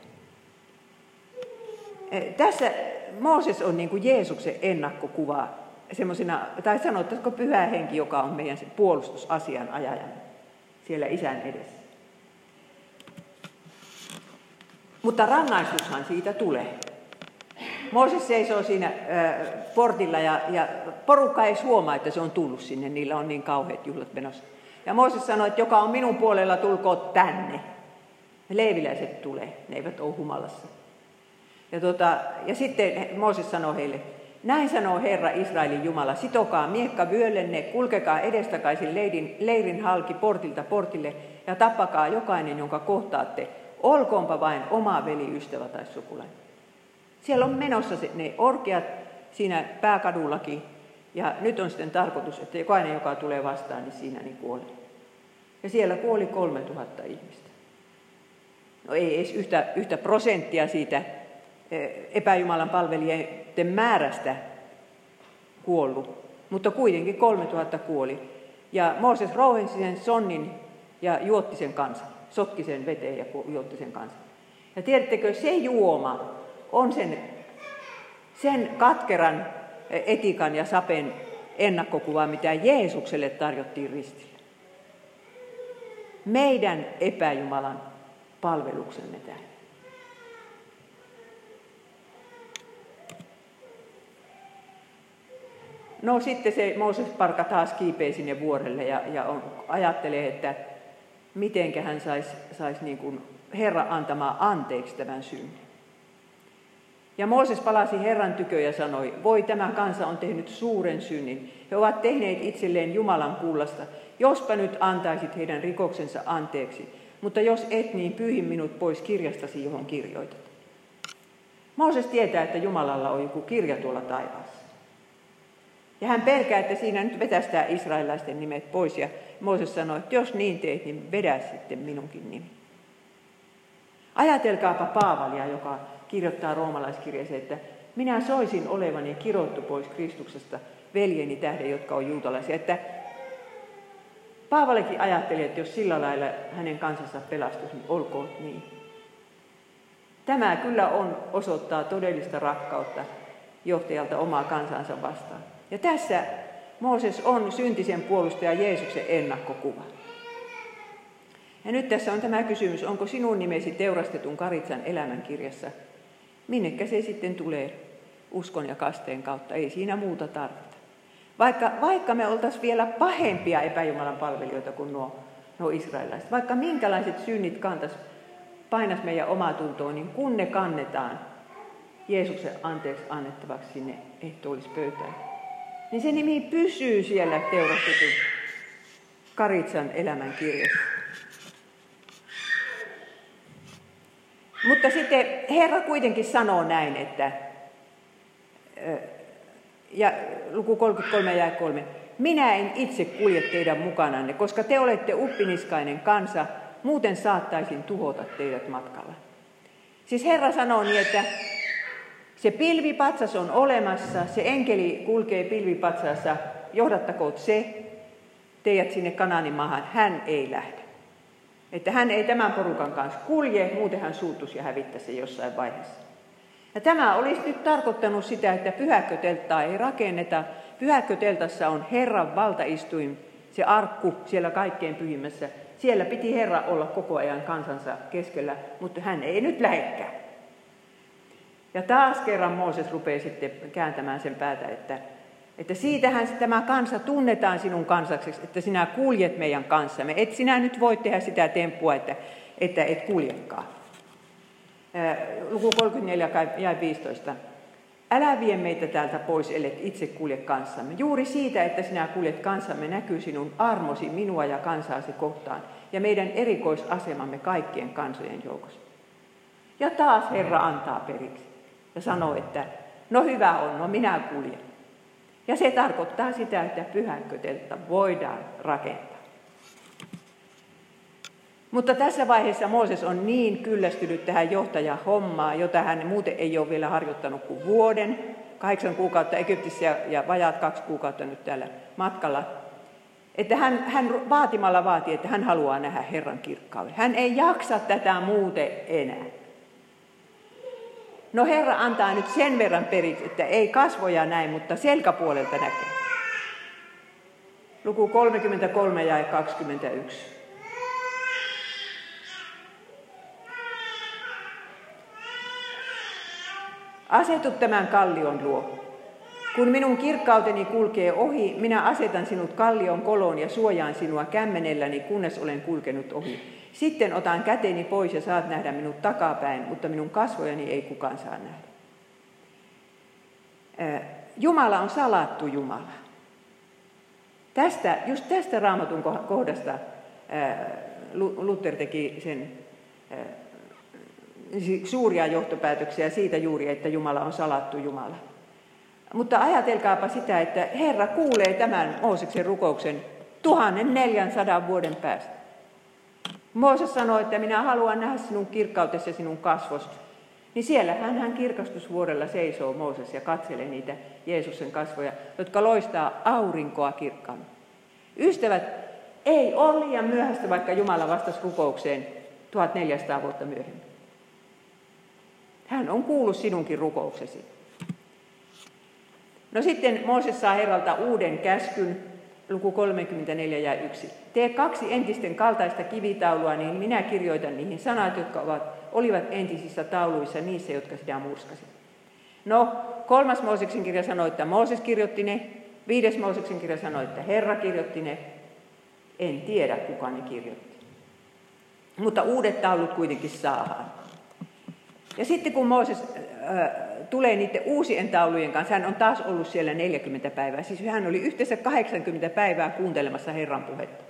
Eh, tässä Mooses on niin kuin Jeesuksen ennakkokuva, semmoisena, tai sanottaisiko pyhä henki, joka on meidän puolustusasian ajajan siellä isän edessä. Mutta rangaistushan siitä tulee. Mooses seisoo siinä äh, portilla ja, ja porukka ei huomaa, että se on tullut sinne. Niillä on niin kauheat juhlat menossa. Ja Mooses sanoi, että joka on minun puolella, tulkoo tänne. Leiviläiset tulee, ne eivät ole humalassa. Ja, tota, ja sitten Mooses sanoi heille, näin sanoo Herra Israelin Jumala, sitokaa miekka vyöllenne, kulkekaa edestakaisin leirin, leirin halki portilta portille ja tappakaa jokainen, jonka kohtaatte, olkoonpa vain oma veli, ystävä tai sukulainen. Siellä on menossa ne orkeat siinä pääkadullakin ja nyt on sitten tarkoitus, että jokainen, joka tulee vastaan, niin siinä niin kuolee. Ja siellä kuoli 3000 ihmistä. No ei edes yhtä, yhtä prosenttia siitä epäjumalan palvelijoiden määrästä kuollut, mutta kuitenkin 3000 kuoli. Ja Mooses rouhensi sen sonnin ja juotti sen kansan, sotki sen veteen ja juotti sen kansan. Ja tiedättekö, se juoma on sen, sen katkeran etikan ja sapen ennakkokuva, mitä Jeesukselle tarjottiin ristillä. Meidän epäjumalan palveluksemme tähän. No sitten se Mooses Parka taas kiipee sinne vuorelle ja, ja on, ajattelee, että miten hän saisi sais niin Herra antamaan anteeksi tämän synnin. Ja Mooses palasi Herran tykö ja sanoi, voi tämä kansa on tehnyt suuren synnin. He ovat tehneet itselleen Jumalan kullasta. Jospa nyt antaisit heidän rikoksensa anteeksi, mutta jos et, niin pyyhin minut pois kirjastasi, johon kirjoitat. Mooses tietää, että Jumalalla on joku kirja tuolla taivaassa. Ja hän pelkää, että siinä nyt vetästää israelaisten nimet pois. Ja Mooses sanoi, että jos niin teet, niin vedä sitten minunkin nimi. Ajatelkaapa Paavalia, joka kirjoittaa roomalaiskirjeeseen, että minä soisin olevani kirottu pois Kristuksesta veljeni tähden, jotka on juutalaisia. Että Paavalikin ajatteli, että jos sillä lailla hänen kansansa pelastus, niin olkoon niin. Tämä kyllä on, osoittaa todellista rakkautta johtajalta omaa kansansa vastaan. Ja tässä Mooses on syntisen puolustaja Jeesuksen ennakkokuva. Ja nyt tässä on tämä kysymys, onko sinun nimesi teurastetun Karitsan elämänkirjassa? Minnekä se sitten tulee uskon ja kasteen kautta? Ei siinä muuta tarvita. Vaikka, vaikka me oltaisiin vielä pahempia epäjumalan palvelijoita kuin nuo, nuo israelilaiset, vaikka minkälaiset synnit kantas, painas meidän omaa tuntoon, niin kun ne kannetaan Jeesuksen anteeksi annettavaksi sinne ehtoollispöytään, niin se nimi pysyy siellä teurastetun Karitsan elämän kirjassa. Mutta sitten Herra kuitenkin sanoo näin, että ja luku 33 ja 3. Minä en itse kulje teidän mukananne, koska te olette uppiniskainen kansa, muuten saattaisin tuhota teidät matkalla. Siis Herra sanoo niin, että se pilvipatsas on olemassa, se enkeli kulkee pilvipatsassa, johdattakoot se teidät sinne Kananimaahan, hän ei lähde. Että hän ei tämän porukan kanssa kulje, muuten hän suuttuisi ja hävittäisi jossain vaiheessa. Ja tämä olisi nyt tarkoittanut sitä, että pyhäkkötelttaa ei rakenneta. Pyhäkköteltassa on Herran valtaistuin, se arkku siellä kaikkein pyhimmässä. Siellä piti Herra olla koko ajan kansansa keskellä, mutta hän ei nyt lähekkää. Ja taas kerran Mooses rupeaa sitten kääntämään sen päätä, että, että siitähän tämä kansa tunnetaan sinun kansaksi, että sinä kuljet meidän kanssamme. Et sinä nyt voi tehdä sitä temppua, että, että et kuljekaan. Luku 34 ja 15. Älä vie meitä täältä pois, ellet itse kulje kanssamme. Juuri siitä, että sinä kuljet kanssamme, näkyy sinun armosi minua ja kansaasi kohtaan ja meidän erikoisasemamme kaikkien kansojen joukossa. Ja taas Herra antaa periksi ja sanoo, että no hyvä on, no minä kuljen. Ja se tarkoittaa sitä, että pyhäkköteltta voidaan rakentaa. Mutta tässä vaiheessa Mooses on niin kyllästynyt tähän johtajahommaan, jota hän muuten ei ole vielä harjoittanut kuin vuoden, kahdeksan kuukautta Egyptissä ja vajaat kaksi kuukautta nyt täällä matkalla. Että hän, hän vaatimalla vaatii, että hän haluaa nähdä Herran kirkkauden. Hän ei jaksa tätä muuten enää. No Herra antaa nyt sen verran periksi, että ei kasvoja näin, mutta selkäpuolelta näkee. Luku 33 ja 21. Asetu tämän kallion luo. Kun minun kirkkauteni kulkee ohi, minä asetan sinut kallion koloon ja suojaan sinua kämmenelläni, kunnes olen kulkenut ohi. Sitten otan käteni pois ja saat nähdä minut takapäin, mutta minun kasvojani ei kukaan saa nähdä. Jumala on salattu Jumala. Tästä, just tästä raamatun kohdasta Luther teki sen suuria johtopäätöksiä siitä juuri, että Jumala on salattu Jumala. Mutta ajatelkaapa sitä, että Herra kuulee tämän Mooseksen rukouksen 1400 vuoden päästä. Mooses sanoi, että minä haluan nähdä sinun kirkkautesi ja sinun kasvosta. Niin siellä hän, hän kirkastusvuorella seisoo Mooses ja katselee niitä Jeesuksen kasvoja, jotka loistaa aurinkoa kirkkaan. Ystävät, ei ole liian myöhäistä, vaikka Jumala vastasi rukoukseen 1400 vuotta myöhemmin. Hän on kuullut sinunkin rukouksesi. No sitten Mooses saa Herralta uuden käskyn, luku 34 ja 1. Tee kaksi entisten kaltaista kivitaulua, niin minä kirjoitan niihin sanat, jotka ovat, olivat entisissä tauluissa niissä, jotka sitä murskasit. No, kolmas Mooseksen kirja sanoi, että Mooses kirjoitti ne. Viides Mooseksen kirja sanoi, että Herra kirjoitti ne. En tiedä, kuka ne kirjoitti. Mutta uudet taulut kuitenkin saadaan. Ja sitten kun Mooses äh, tulee niiden uusien taulujen kanssa, hän on taas ollut siellä 40 päivää. Siis hän oli yhteensä 80 päivää kuuntelemassa Herran puhetta.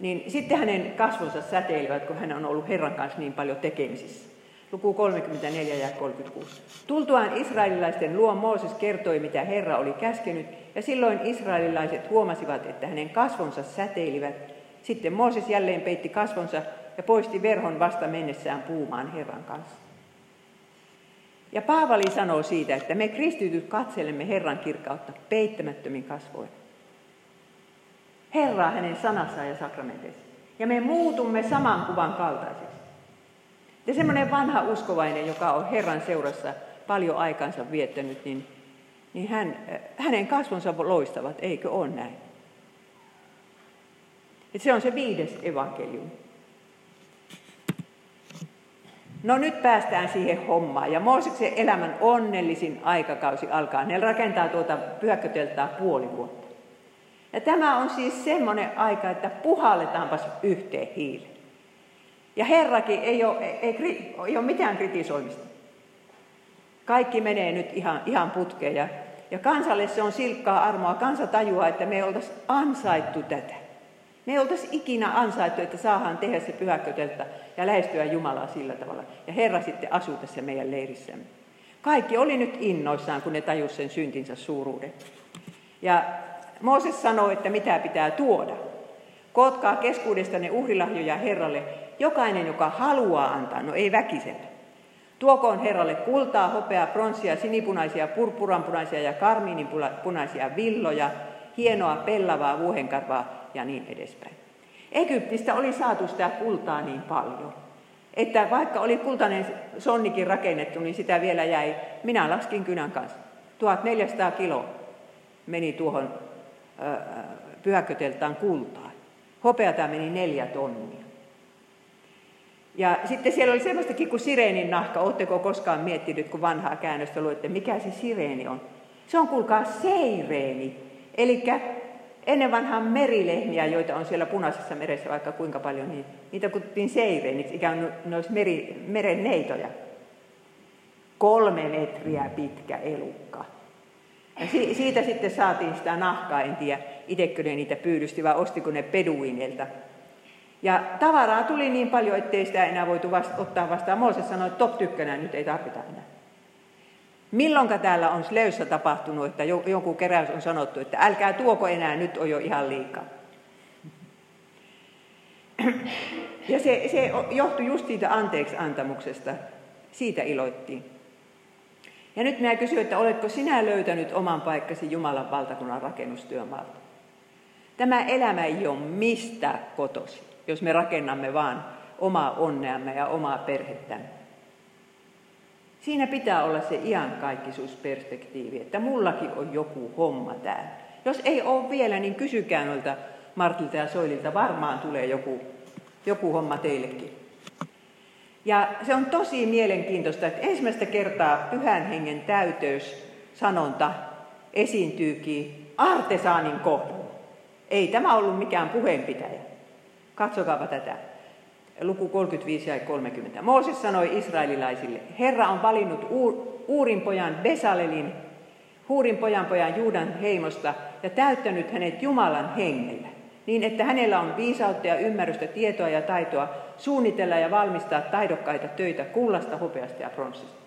Niin sitten hänen kasvonsa säteilevät, kun hän on ollut Herran kanssa niin paljon tekemisissä. Luku 34 ja 36. Tultuaan israelilaisten luo Mooses kertoi, mitä Herra oli käskenyt, ja silloin israelilaiset huomasivat, että hänen kasvonsa säteilivät. Sitten Mooses jälleen peitti kasvonsa ja poisti verhon vasta mennessään puumaan Herran kanssa. Ja Paavali sanoo siitä, että me kristityt katselemme Herran kirkkautta peittämättömin kasvoin. Herraa hänen sanassaan ja sakramenteissa. Ja me muutumme saman kuvan kaltaiseksi. Ja semmoinen vanha uskovainen, joka on Herran seurassa paljon aikansa viettänyt, niin, niin hän, hänen kasvonsa loistavat, eikö ole näin? Et se on se viides evankeliumi. No nyt päästään siihen hommaan. Ja Mooseksen elämän onnellisin aikakausi alkaa. Ne rakentaa tuota pyhäkköteltaa puoli vuotta. Ja tämä on siis semmoinen aika, että puhalletaanpas yhteen hiileen. Ja Herrakin ei ole, ei, ei, ei ole mitään kritisoimista. Kaikki menee nyt ihan, ihan putkeen. Ja, ja kansalle se on silkkaa armoa. Kansa tajuaa, että me ei oltaisi ansaittu tätä. Me ei oltaisi ikinä ansaittu, että saadaan tehdä se pyhäköteltä ja lähestyä Jumalaa sillä tavalla. Ja Herra sitten asuu tässä meidän leirissämme. Kaikki oli nyt innoissaan, kun ne tajusivat sen syntinsä suuruuden. Ja Mooses sanoi, että mitä pitää tuoda. Kootkaa keskuudestanne uhrilahjoja Herralle, jokainen, joka haluaa antaa, no ei väkisellä. Tuokoon Herralle kultaa, hopeaa, pronssia, sinipunaisia, purpuranpunaisia ja karmiininpunaisia villoja, hienoa pellavaa, vuohenkarvaa ja niin edespäin. Egyptistä oli saatu sitä kultaa niin paljon. että vaikka oli kultainen sonnikin rakennettu, niin sitä vielä jäi. Minä laskin kynän kanssa. 1400 kiloa meni tuohon pyhäköteltaan kultaa. Hopeata meni neljä tonnia. Ja sitten siellä oli semmoistakin kuin sireenin nahka. Oletteko koskaan miettinyt, kun vanhaa käännöstä luette, mikä se sireeni on? Se on kuulkaa seireeni. Eli ennen vanhaan merilehmiä, joita on siellä punaisessa meressä vaikka kuinka paljon, niin niitä kutsuttiin seireeniksi, ikään kuin ne meri, meren neitoja. Kolme metriä pitkä elukka. Ja si- siitä sitten saatiin sitä nahkaa, en tiedä itsekö ne niitä pyydysti vai ostiko ne peduinilta. Ja tavaraa tuli niin paljon, ettei sitä enää voitu vasta- ottaa vastaan. Mooses sanoi, että top tykkänä nyt ei tarvita enää. Milloinka täällä on Slöyssä tapahtunut, että jonkun keräys on sanottu, että älkää tuoko enää, nyt on jo ihan liikaa. Ja se, se johtui just siitä anteeksi antamuksesta. Siitä iloittiin. Ja nyt minä kysyn, että oletko sinä löytänyt oman paikkasi Jumalan valtakunnan rakennustyömaalta? Tämä elämä ei ole mistä kotosi, jos me rakennamme vaan omaa onneamme ja omaa perhettämme. Siinä pitää olla se iankaikkisuusperspektiivi, että mullakin on joku homma täällä. Jos ei ole vielä, niin kysykää noilta Martilta ja Soililta, varmaan tulee joku, joku homma teillekin. Ja se on tosi mielenkiintoista, että ensimmäistä kertaa pyhän hengen täyteys sanonta esiintyykin artesaanin kohdalla. Ei tämä ollut mikään puheenpitäjä. Katsokaapa tätä. Luku 35 ja 30. Mooses sanoi israelilaisille, Herra on valinnut Uurin pojan Besalelin, Huurin pojan pojan Juudan heimosta ja täyttänyt hänet Jumalan hengellä niin että hänellä on viisautta ja ymmärrystä, tietoa ja taitoa suunnitella ja valmistaa taidokkaita töitä kullasta, hopeasta ja pronssista.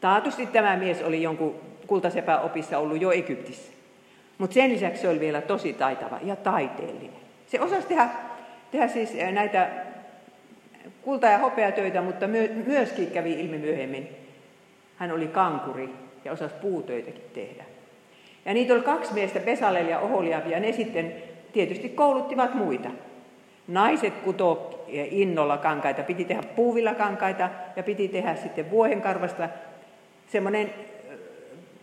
Taatusti tämä mies oli jonkun kultasepäopissa ollut jo Egyptissä. Mutta sen lisäksi se oli vielä tosi taitava ja taiteellinen. Se osasi tehdä, tehdä siis eh, näitä kulta- ja hopeatöitä, mutta myöskin kävi ilmi myöhemmin. Hän oli kankuri ja osasi puutöitäkin tehdä. Ja niitä oli kaksi miestä, Besalel ja Oholiab, ja ne sitten tietysti kouluttivat muita. Naiset kuto innolla kankaita, piti tehdä puuvilla kankaita ja piti tehdä sitten vuohenkarvasta semmoinen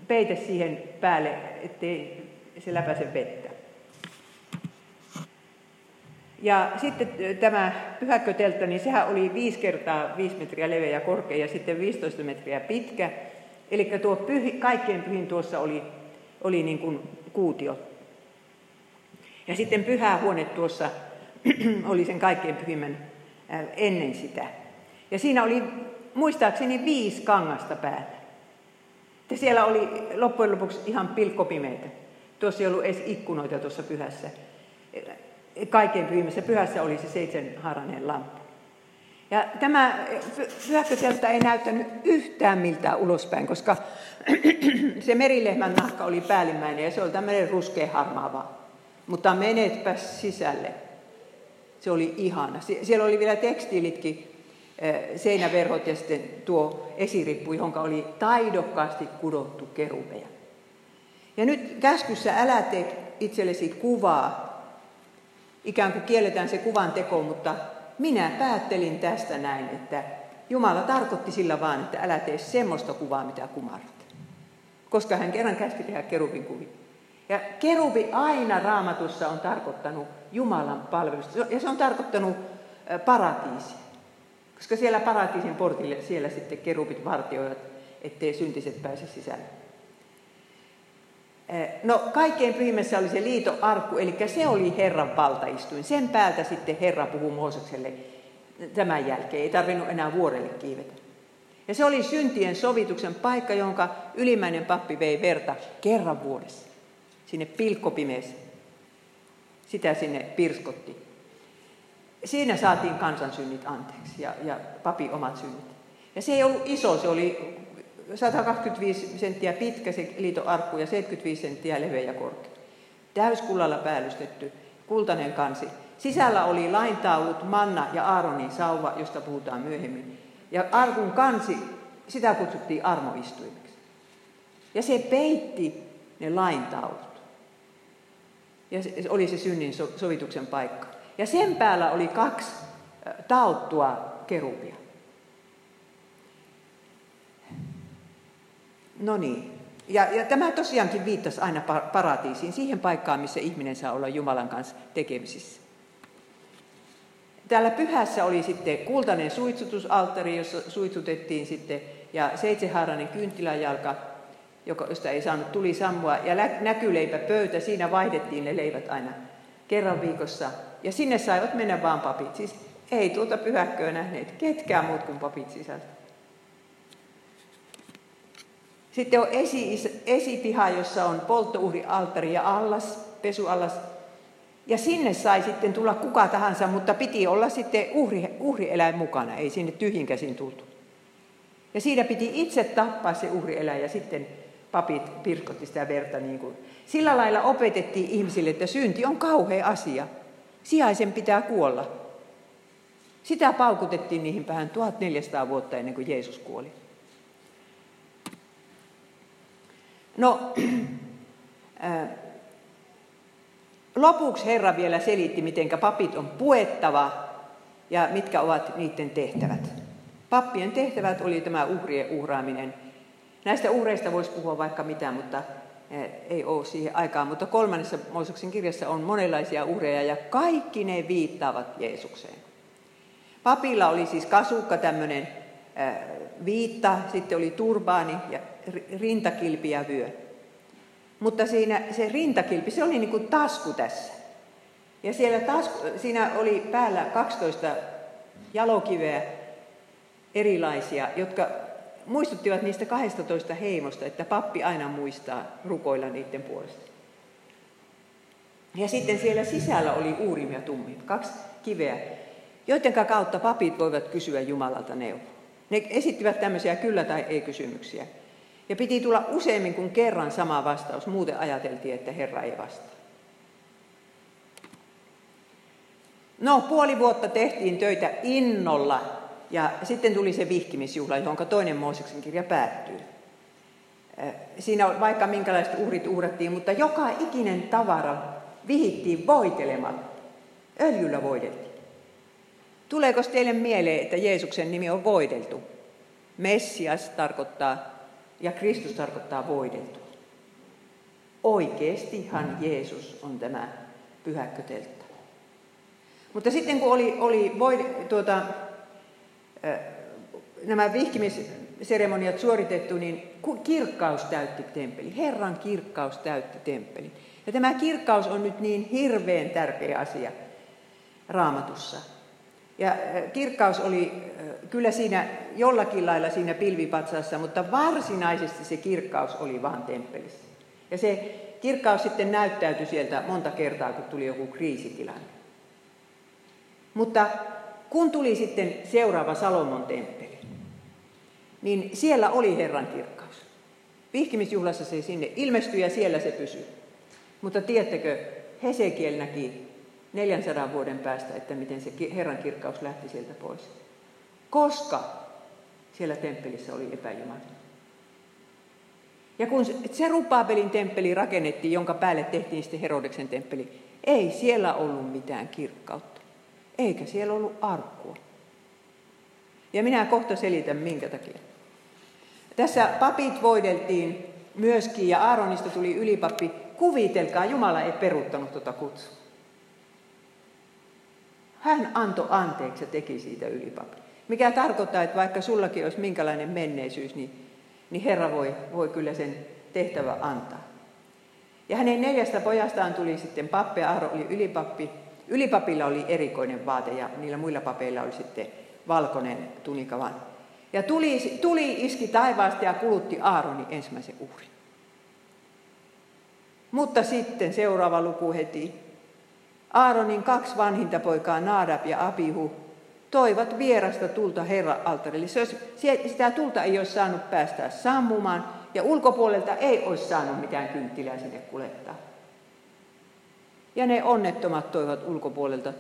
peite siihen päälle, ettei se läpäise vettä. Ja sitten tämä pyhäkköteltta, niin sehän oli 5 kertaa 5 metriä leveä ja korkea ja sitten 15 metriä pitkä. Eli tuo pyhi, kaikkein pyhin tuossa oli oli niin kuin kuutio. Ja sitten pyhä huone tuossa oli sen kaikkein pyhimmän ennen sitä. Ja siinä oli muistaakseni viisi kangasta päällä. Ja siellä oli loppujen lopuksi ihan pilkkopimeitä. Tuossa ei ollut edes ikkunoita tuossa pyhässä. Kaikkein pyhimmässä pyhässä oli se seitsemänhaarainen lamppu. Ja tämä pyhäkköteltta ei näyttänyt yhtään miltään ulospäin, koska se merilehmän nahka oli päällimmäinen ja se oli tämmöinen ruskea harmaava. Mutta menetpä sisälle. Se oli ihana. Siellä oli vielä tekstiilitkin, seinäverhot ja sitten tuo esirippu, johon oli taidokkaasti kudottu kerubeja. Ja nyt käskyssä älä tee itsellesi kuvaa. Ikään kuin kielletään se kuvan teko, mutta minä päättelin tästä näin, että Jumala tarkoitti sillä vaan, että älä tee semmoista kuvaa, mitä kumarrat. Koska hän kerran käski tehdä kerubin kuvia. Ja kerubi aina raamatussa on tarkoittanut Jumalan palvelusta. Ja se on tarkoittanut paratiisia. Koska siellä paratiisin portille siellä sitten kerubit vartioivat, ettei syntiset pääse sisälle. No kaikkein pyhimmässä oli se liitoarkku, eli se oli Herran valtaistuin. Sen päältä sitten Herra puhuu Moosekselle tämän jälkeen. Ei tarvinnut enää vuorelle kiivetä. Ja se oli syntien sovituksen paikka, jonka ylimmäinen pappi vei verta kerran vuodessa. Sinne pilkkopimeeseen. Sitä sinne pirskotti. Siinä saatiin kansan synnit anteeksi ja, ja papi omat synnit. Ja se ei ollut iso, se oli 125 senttiä pitkä se liitoarkku ja 75 senttiä leveä ja korkea. Täyskullalla päällystetty, kultainen kansi. Sisällä oli laintaulut, manna ja Aaronin sauva, josta puhutaan myöhemmin. Ja arkun kansi, sitä kutsuttiin armoistuimeksi. Ja se peitti ne laintaulut. Ja se oli se synnin sovituksen paikka. Ja sen päällä oli kaksi tauttua kerubia. No niin. Ja, ja tämä tosiaankin viittasi aina paratiisiin, siihen paikkaan, missä ihminen saa olla Jumalan kanssa tekemisissä. Täällä pyhässä oli sitten kultainen suitsutusalttari, jossa suitsutettiin sitten, ja seitsehaarainen kynttiläjalka, josta ei saanut tuli sammua, ja näkyleipä pöytä, siinä vaihdettiin ne leivät aina kerran viikossa. Ja sinne saivat mennä vaan papit. Siis ei tuota pyhäkköä nähneet ketkään muut kuin papit sisältä. Sitten on esi, esipiha, jossa on polttouhrialttari ja allas, pesuallas. Ja sinne sai sitten tulla kuka tahansa, mutta piti olla sitten uhri, uhrieläin mukana, ei sinne tyhjin käsin tultu. Ja siinä piti itse tappaa se uhrieläin ja sitten papit pirkotti sitä verta. Niin kuin. Sillä lailla opetettiin ihmisille, että synti on kauhea asia. Sijaisen pitää kuolla. Sitä paukutettiin niihin vähän 1400 vuotta ennen kuin Jeesus kuoli. No, äh, lopuksi Herra vielä selitti, miten papit on puettava ja mitkä ovat niiden tehtävät. Pappien tehtävät oli tämä uhrien uhraaminen. Näistä uhreista voisi puhua vaikka mitä, mutta ei ole siihen aikaa. Mutta kolmannessa Mooseksen kirjassa on monenlaisia uhreja ja kaikki ne viittaavat Jeesukseen. Papilla oli siis kasukka, tämmöinen viitta, sitten oli turbaani ja rintakilpi ja vyö. Mutta siinä se rintakilpi, se oli niin kuin tasku tässä. Ja siellä tasku, siinä oli päällä 12 jalokiveä erilaisia, jotka muistuttivat niistä 12 heimosta, että pappi aina muistaa rukoilla niiden puolesta. Ja sitten siellä sisällä oli uurim ja tummim, kaksi kiveä, joiden kautta papit voivat kysyä Jumalalta neuvoa. Ne esittivät tämmöisiä kyllä tai ei kysymyksiä. Ja piti tulla useammin kuin kerran sama vastaus, muuten ajateltiin, että Herra ei vastaa. No, puoli vuotta tehtiin töitä innolla ja sitten tuli se vihkimisjuhla, johon toinen Mooseksen kirja päättyy. Siinä vaikka minkälaiset uhrit uhrattiin, mutta joka ikinen tavara vihittiin voitelematta. Öljyllä voideltiin. Tuleeko teille mieleen, että Jeesuksen nimi on voideltu? Messias tarkoittaa ja Kristus tarkoittaa voideltu. Oikeestihan Jeesus on tämä pyhäkköteltta. Mutta sitten kun oli, oli void, tuota, nämä vihkimisseremoniat suoritettu, niin kirkkaus täytti temppeli. Herran kirkkaus täytti temppeli. Ja tämä kirkkaus on nyt niin hirveän tärkeä asia raamatussa. Ja kirkkaus oli kyllä siinä jollakin lailla siinä pilvipatsassa, mutta varsinaisesti se kirkkaus oli vaan temppelissä. Ja se kirkkaus sitten näyttäytyi sieltä monta kertaa, kun tuli joku kriisitilanne. Mutta kun tuli sitten seuraava Salomon temppeli, niin siellä oli Herran kirkkaus. Vihkimisjuhlassa se sinne ilmestyi ja siellä se pysyi. Mutta tiedättekö, Hesekiel näki 400 vuoden päästä, että miten se Herran kirkkaus lähti sieltä pois. Koska siellä temppelissä oli epäjumala. Ja kun Zerubabelin temppeli rakennettiin, jonka päälle tehtiin sitten Herodeksen temppeli, ei siellä ollut mitään kirkkautta eikä siellä ollut arkkua. Ja minä kohta selitän, minkä takia. Tässä papit voideltiin myöskin, ja Aaronista tuli ylipappi. Kuvitelkaa, Jumala ei peruuttanut tuota kutsua. Hän antoi anteeksi ja teki siitä ylipappi. Mikä tarkoittaa, että vaikka sullakin olisi minkälainen menneisyys, niin, niin Herra voi, voi kyllä sen tehtävä antaa. Ja hänen neljästä pojastaan tuli sitten pappi, Aaro oli ylipappi, Ylipapilla oli erikoinen vaate ja niillä muilla papeilla oli sitten valkoinen tunikavan. Ja tuli, tuli iski taivaasta ja kulutti Aaroni ensimmäisen uhrin. Mutta sitten seuraava luku heti. Aaronin kaksi vanhinta poikaa, Naadab ja Abihu, toivat vierasta tulta Herra-altarille. Sitä tulta ei olisi saanut päästää sammumaan ja ulkopuolelta ei olisi saanut mitään kynttilää sinne kuljettaa. Ja ne onnettomat toivat ulkopuolelta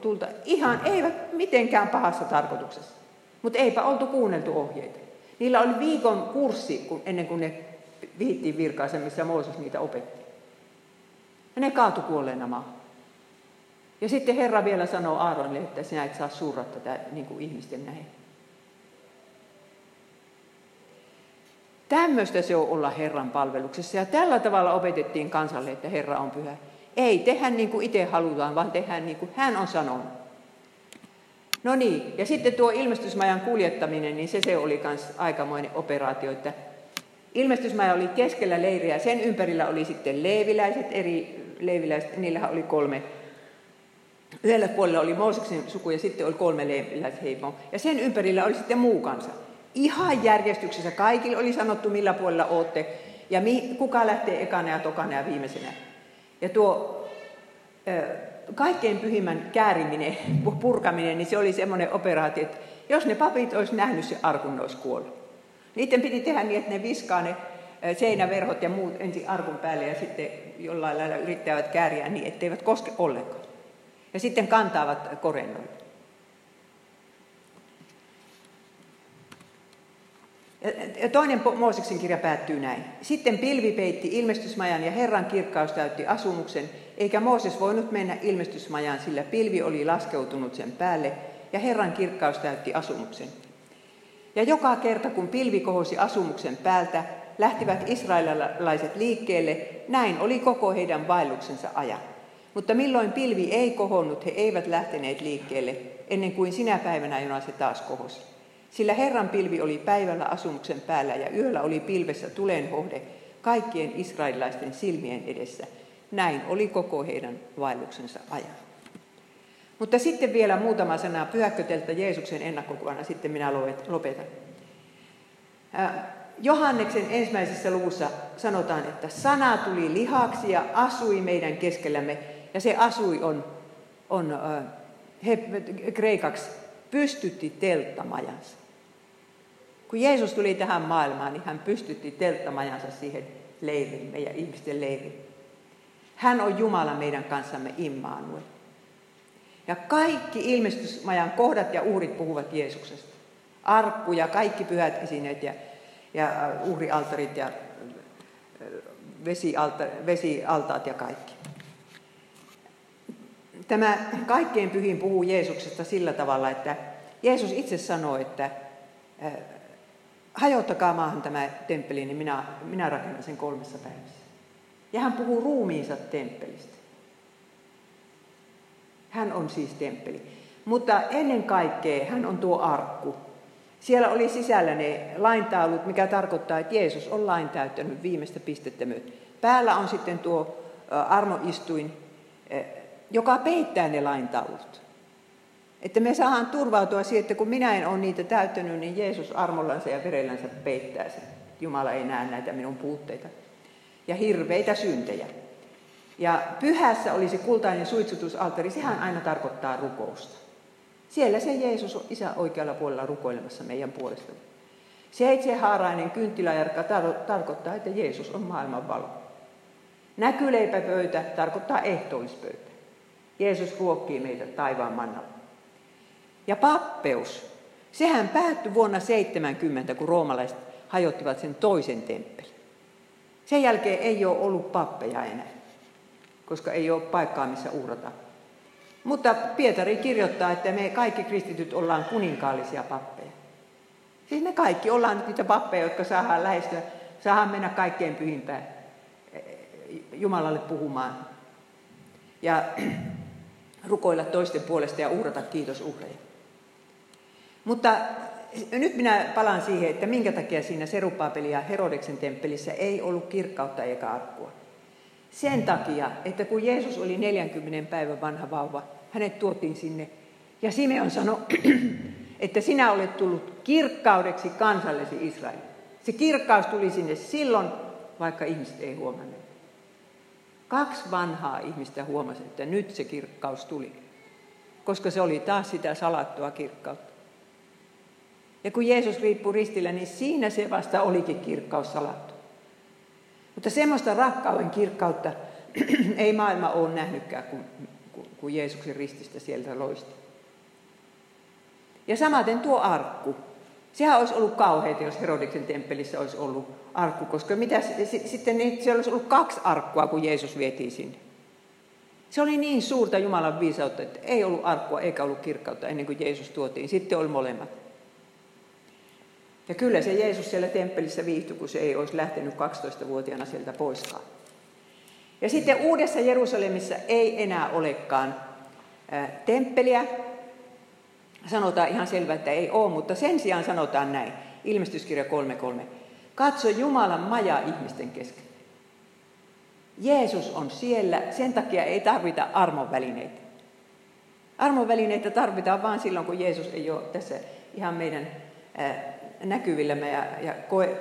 tulta ihan, eivät mitenkään pahassa tarkoituksessa. Mutta eipä oltu kuunneltu ohjeita. Niillä oli viikon kurssi ennen kuin ne vihittiin virkaisen, missä Mooses niitä opetti. Ja ne kaatu kuolleena maahan. Ja sitten Herra vielä sanoo Aaronille, että sinä et saa surra tätä niin kuin ihmisten näin. Tämmöistä se on olla Herran palveluksessa. Ja tällä tavalla opetettiin kansalle, että Herra on pyhä. Ei tehdä niin kuin itse halutaan, vaan tehdään niin kuin hän on sanonut. No niin, ja sitten tuo ilmestysmajan kuljettaminen, niin se, se oli myös aikamoinen operaatio, että ilmestysmaja oli keskellä leiriä, sen ympärillä oli sitten leiviläiset, eri leiviläiset, niillähän oli kolme Yhdellä puolella oli Mooseksen suku ja sitten oli kolme leiviläisheimoa. Ja sen ympärillä oli sitten muu kansa. Ihan järjestyksessä kaikille oli sanottu, millä puolella olette ja mi, kuka lähtee ekana ja tokana ja viimeisenä. Ja tuo kaikkein pyhimmän kääriminen, purkaminen, niin se oli semmoinen operaatio, että jos ne papit olisi nähnyt se arkun, ne olisi kuollut. Niiden piti tehdä niin, että ne viskaa ne seinäverhot ja muut ensin arkun päälle ja sitten jollain lailla yrittävät kääriä niin, etteivät koske ollenkaan. Ja sitten kantaavat korennoille. Ja toinen Mooseksen kirja päättyy näin. Sitten pilvi peitti ilmestysmajan ja Herran kirkkaus täytti asumuksen, eikä Mooses voinut mennä ilmestysmajaan, sillä pilvi oli laskeutunut sen päälle ja Herran kirkkaus täytti asumuksen. Ja joka kerta kun pilvi kohosi asumuksen päältä, lähtivät israelilaiset liikkeelle, näin oli koko heidän vaelluksensa ajan. Mutta milloin pilvi ei kohonnut, he eivät lähteneet liikkeelle, ennen kuin sinä päivänä, jona se taas kohosi. Sillä Herran pilvi oli päivällä asumuksen päällä ja yöllä oli pilvessä tulenhohde kaikkien israelilaisten silmien edessä. Näin oli koko heidän vaelluksensa ajan. Mutta sitten vielä muutama sana pyhäkköteltä Jeesuksen ennakkokuvana, sitten minä lopetan. Johanneksen ensimmäisessä luvussa sanotaan, että sana tuli lihaksi ja asui meidän keskellämme. Ja se asui on, on he, kreikaksi pystytti telttamajansa. Kun Jeesus tuli tähän maailmaan, niin hän pystytti telttamajansa siihen leiriin, meidän ihmisten leiriin. Hän on Jumala meidän kanssamme Immanuel. Ja kaikki ilmestysmajan kohdat ja uhrit puhuvat Jeesuksesta. Arkku ja kaikki pyhät esineet ja, ja uhrialtarit ja vesialta, vesialtaat ja kaikki. Tämä kaikkein pyhin puhuu Jeesuksesta sillä tavalla, että Jeesus itse sanoo, että hajottakaa maahan tämä temppeli, niin minä, minä rakennan sen kolmessa päivässä. Ja hän puhuu ruumiinsa temppelistä. Hän on siis temppeli. Mutta ennen kaikkea hän on tuo arkku. Siellä oli sisällä ne laintaulut, mikä tarkoittaa, että Jeesus on lain täyttänyt viimeistä pistettä myöten. Päällä on sitten tuo armoistuin, joka peittää ne laintaulut. Että me saadaan turvautua siihen, että kun minä en ole niitä täyttänyt, niin Jeesus armollansa ja verellänsä peittää sen. Jumala ei näe näitä minun puutteita. Ja hirveitä syntejä. Ja pyhässä oli se kultainen suitsutusaltari, sehän aina tarkoittaa rukousta. Siellä se Jeesus on isä oikealla puolella rukoilemassa meidän puolesta. Seitsehaarainen kynttiläjärkä tar- tarkoittaa, että Jeesus on maailman valo. Näkyleipäpöytä tarkoittaa ehtoollispöytä. Jeesus ruokkii meitä taivaan mannalla. Ja pappeus, sehän päättyi vuonna 70, kun roomalaiset hajottivat sen toisen temppelin. Sen jälkeen ei ole ollut pappeja enää, koska ei ole paikkaa, missä uhrata. Mutta Pietari kirjoittaa, että me kaikki kristityt ollaan kuninkaallisia pappeja. Siis me kaikki ollaan niitä pappeja, jotka saadaan lähestyä, saadaan mennä kaikkein pyhimpään Jumalalle puhumaan. Ja rukoilla toisten puolesta ja uhrata kiitosuhreja. Mutta nyt minä palaan siihen, että minkä takia siinä Serupapeli ja Herodeksen temppelissä ei ollut kirkkautta eikä arkkua. Sen takia, että kun Jeesus oli 40 päivän vanha vauva, hänet tuotiin sinne. Ja Simeon sanoi, että sinä olet tullut kirkkaudeksi kansallesi Israel. Se kirkkaus tuli sinne silloin, vaikka ihmiset ei huomanneet. Kaksi vanhaa ihmistä huomasi, että nyt se kirkkaus tuli, koska se oli taas sitä salattua kirkkautta. Ja kun Jeesus riippui ristillä, niin siinä se vasta olikin kirkkaus salattu. Mutta semmoista rakkauden kirkkautta ei maailma ole nähnytkään, kun, kun Jeesuksen rististä sieltä loisti. Ja samaten tuo arkku. Sehän olisi ollut kauheita, jos Herodiksen temppelissä olisi ollut arkku, koska mitä, sitten niin, siellä olisi ollut kaksi arkkua, kun Jeesus vietiin sinne. Se oli niin suurta Jumalan viisautta, että ei ollut arkkua eikä ollut kirkkautta ennen kuin Jeesus tuotiin. Sitten oli molemmat. Ja kyllä se Jeesus siellä temppelissä viihtyi, kun se ei olisi lähtenyt 12-vuotiaana sieltä poiskaan. Ja sitten Uudessa Jerusalemissa ei enää olekaan temppeliä. Sanotaan ihan selvä, että ei ole, mutta sen sijaan sanotaan näin. Ilmestyskirja 3.3. Katso Jumalan maja ihmisten kesken. Jeesus on siellä, sen takia ei tarvita armonvälineitä. Armonvälineitä tarvitaan vain silloin, kun Jeesus ei ole tässä ihan meidän näkyvillämme ja, ja koe,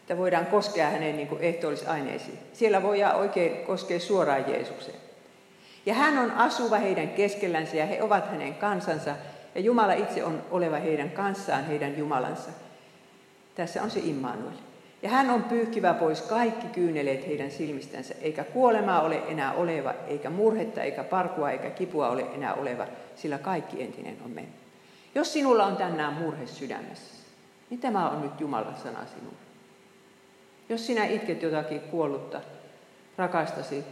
että voidaan koskea hänen niin ehtoollisaineisiin. Siellä voidaan oikein koskea suoraan Jeesukseen. Ja hän on asuva heidän keskellänsä ja he ovat hänen kansansa. Ja Jumala itse on oleva heidän kanssaan, heidän Jumalansa. Tässä on se Immanuel. Ja hän on pyyhkivä pois kaikki kyyneleet heidän silmistänsä, eikä kuolemaa ole enää oleva, eikä murhetta, eikä parkua, eikä kipua ole enää oleva, sillä kaikki entinen on mennyt. Jos sinulla on tänään murhe sydämessä, niin tämä on nyt Jumalan sana sinulle. Jos sinä itket jotakin kuollutta rakastasi,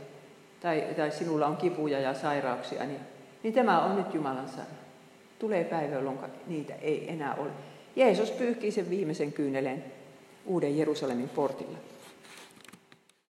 tai, tai sinulla on kipuja ja sairauksia, niin, niin tämä on nyt Jumalan sana. Tulee päivä, jolloin niitä ei enää ole. Jeesus pyyhkii sen viimeisen kyyneleen uuden Jerusalemin portilla.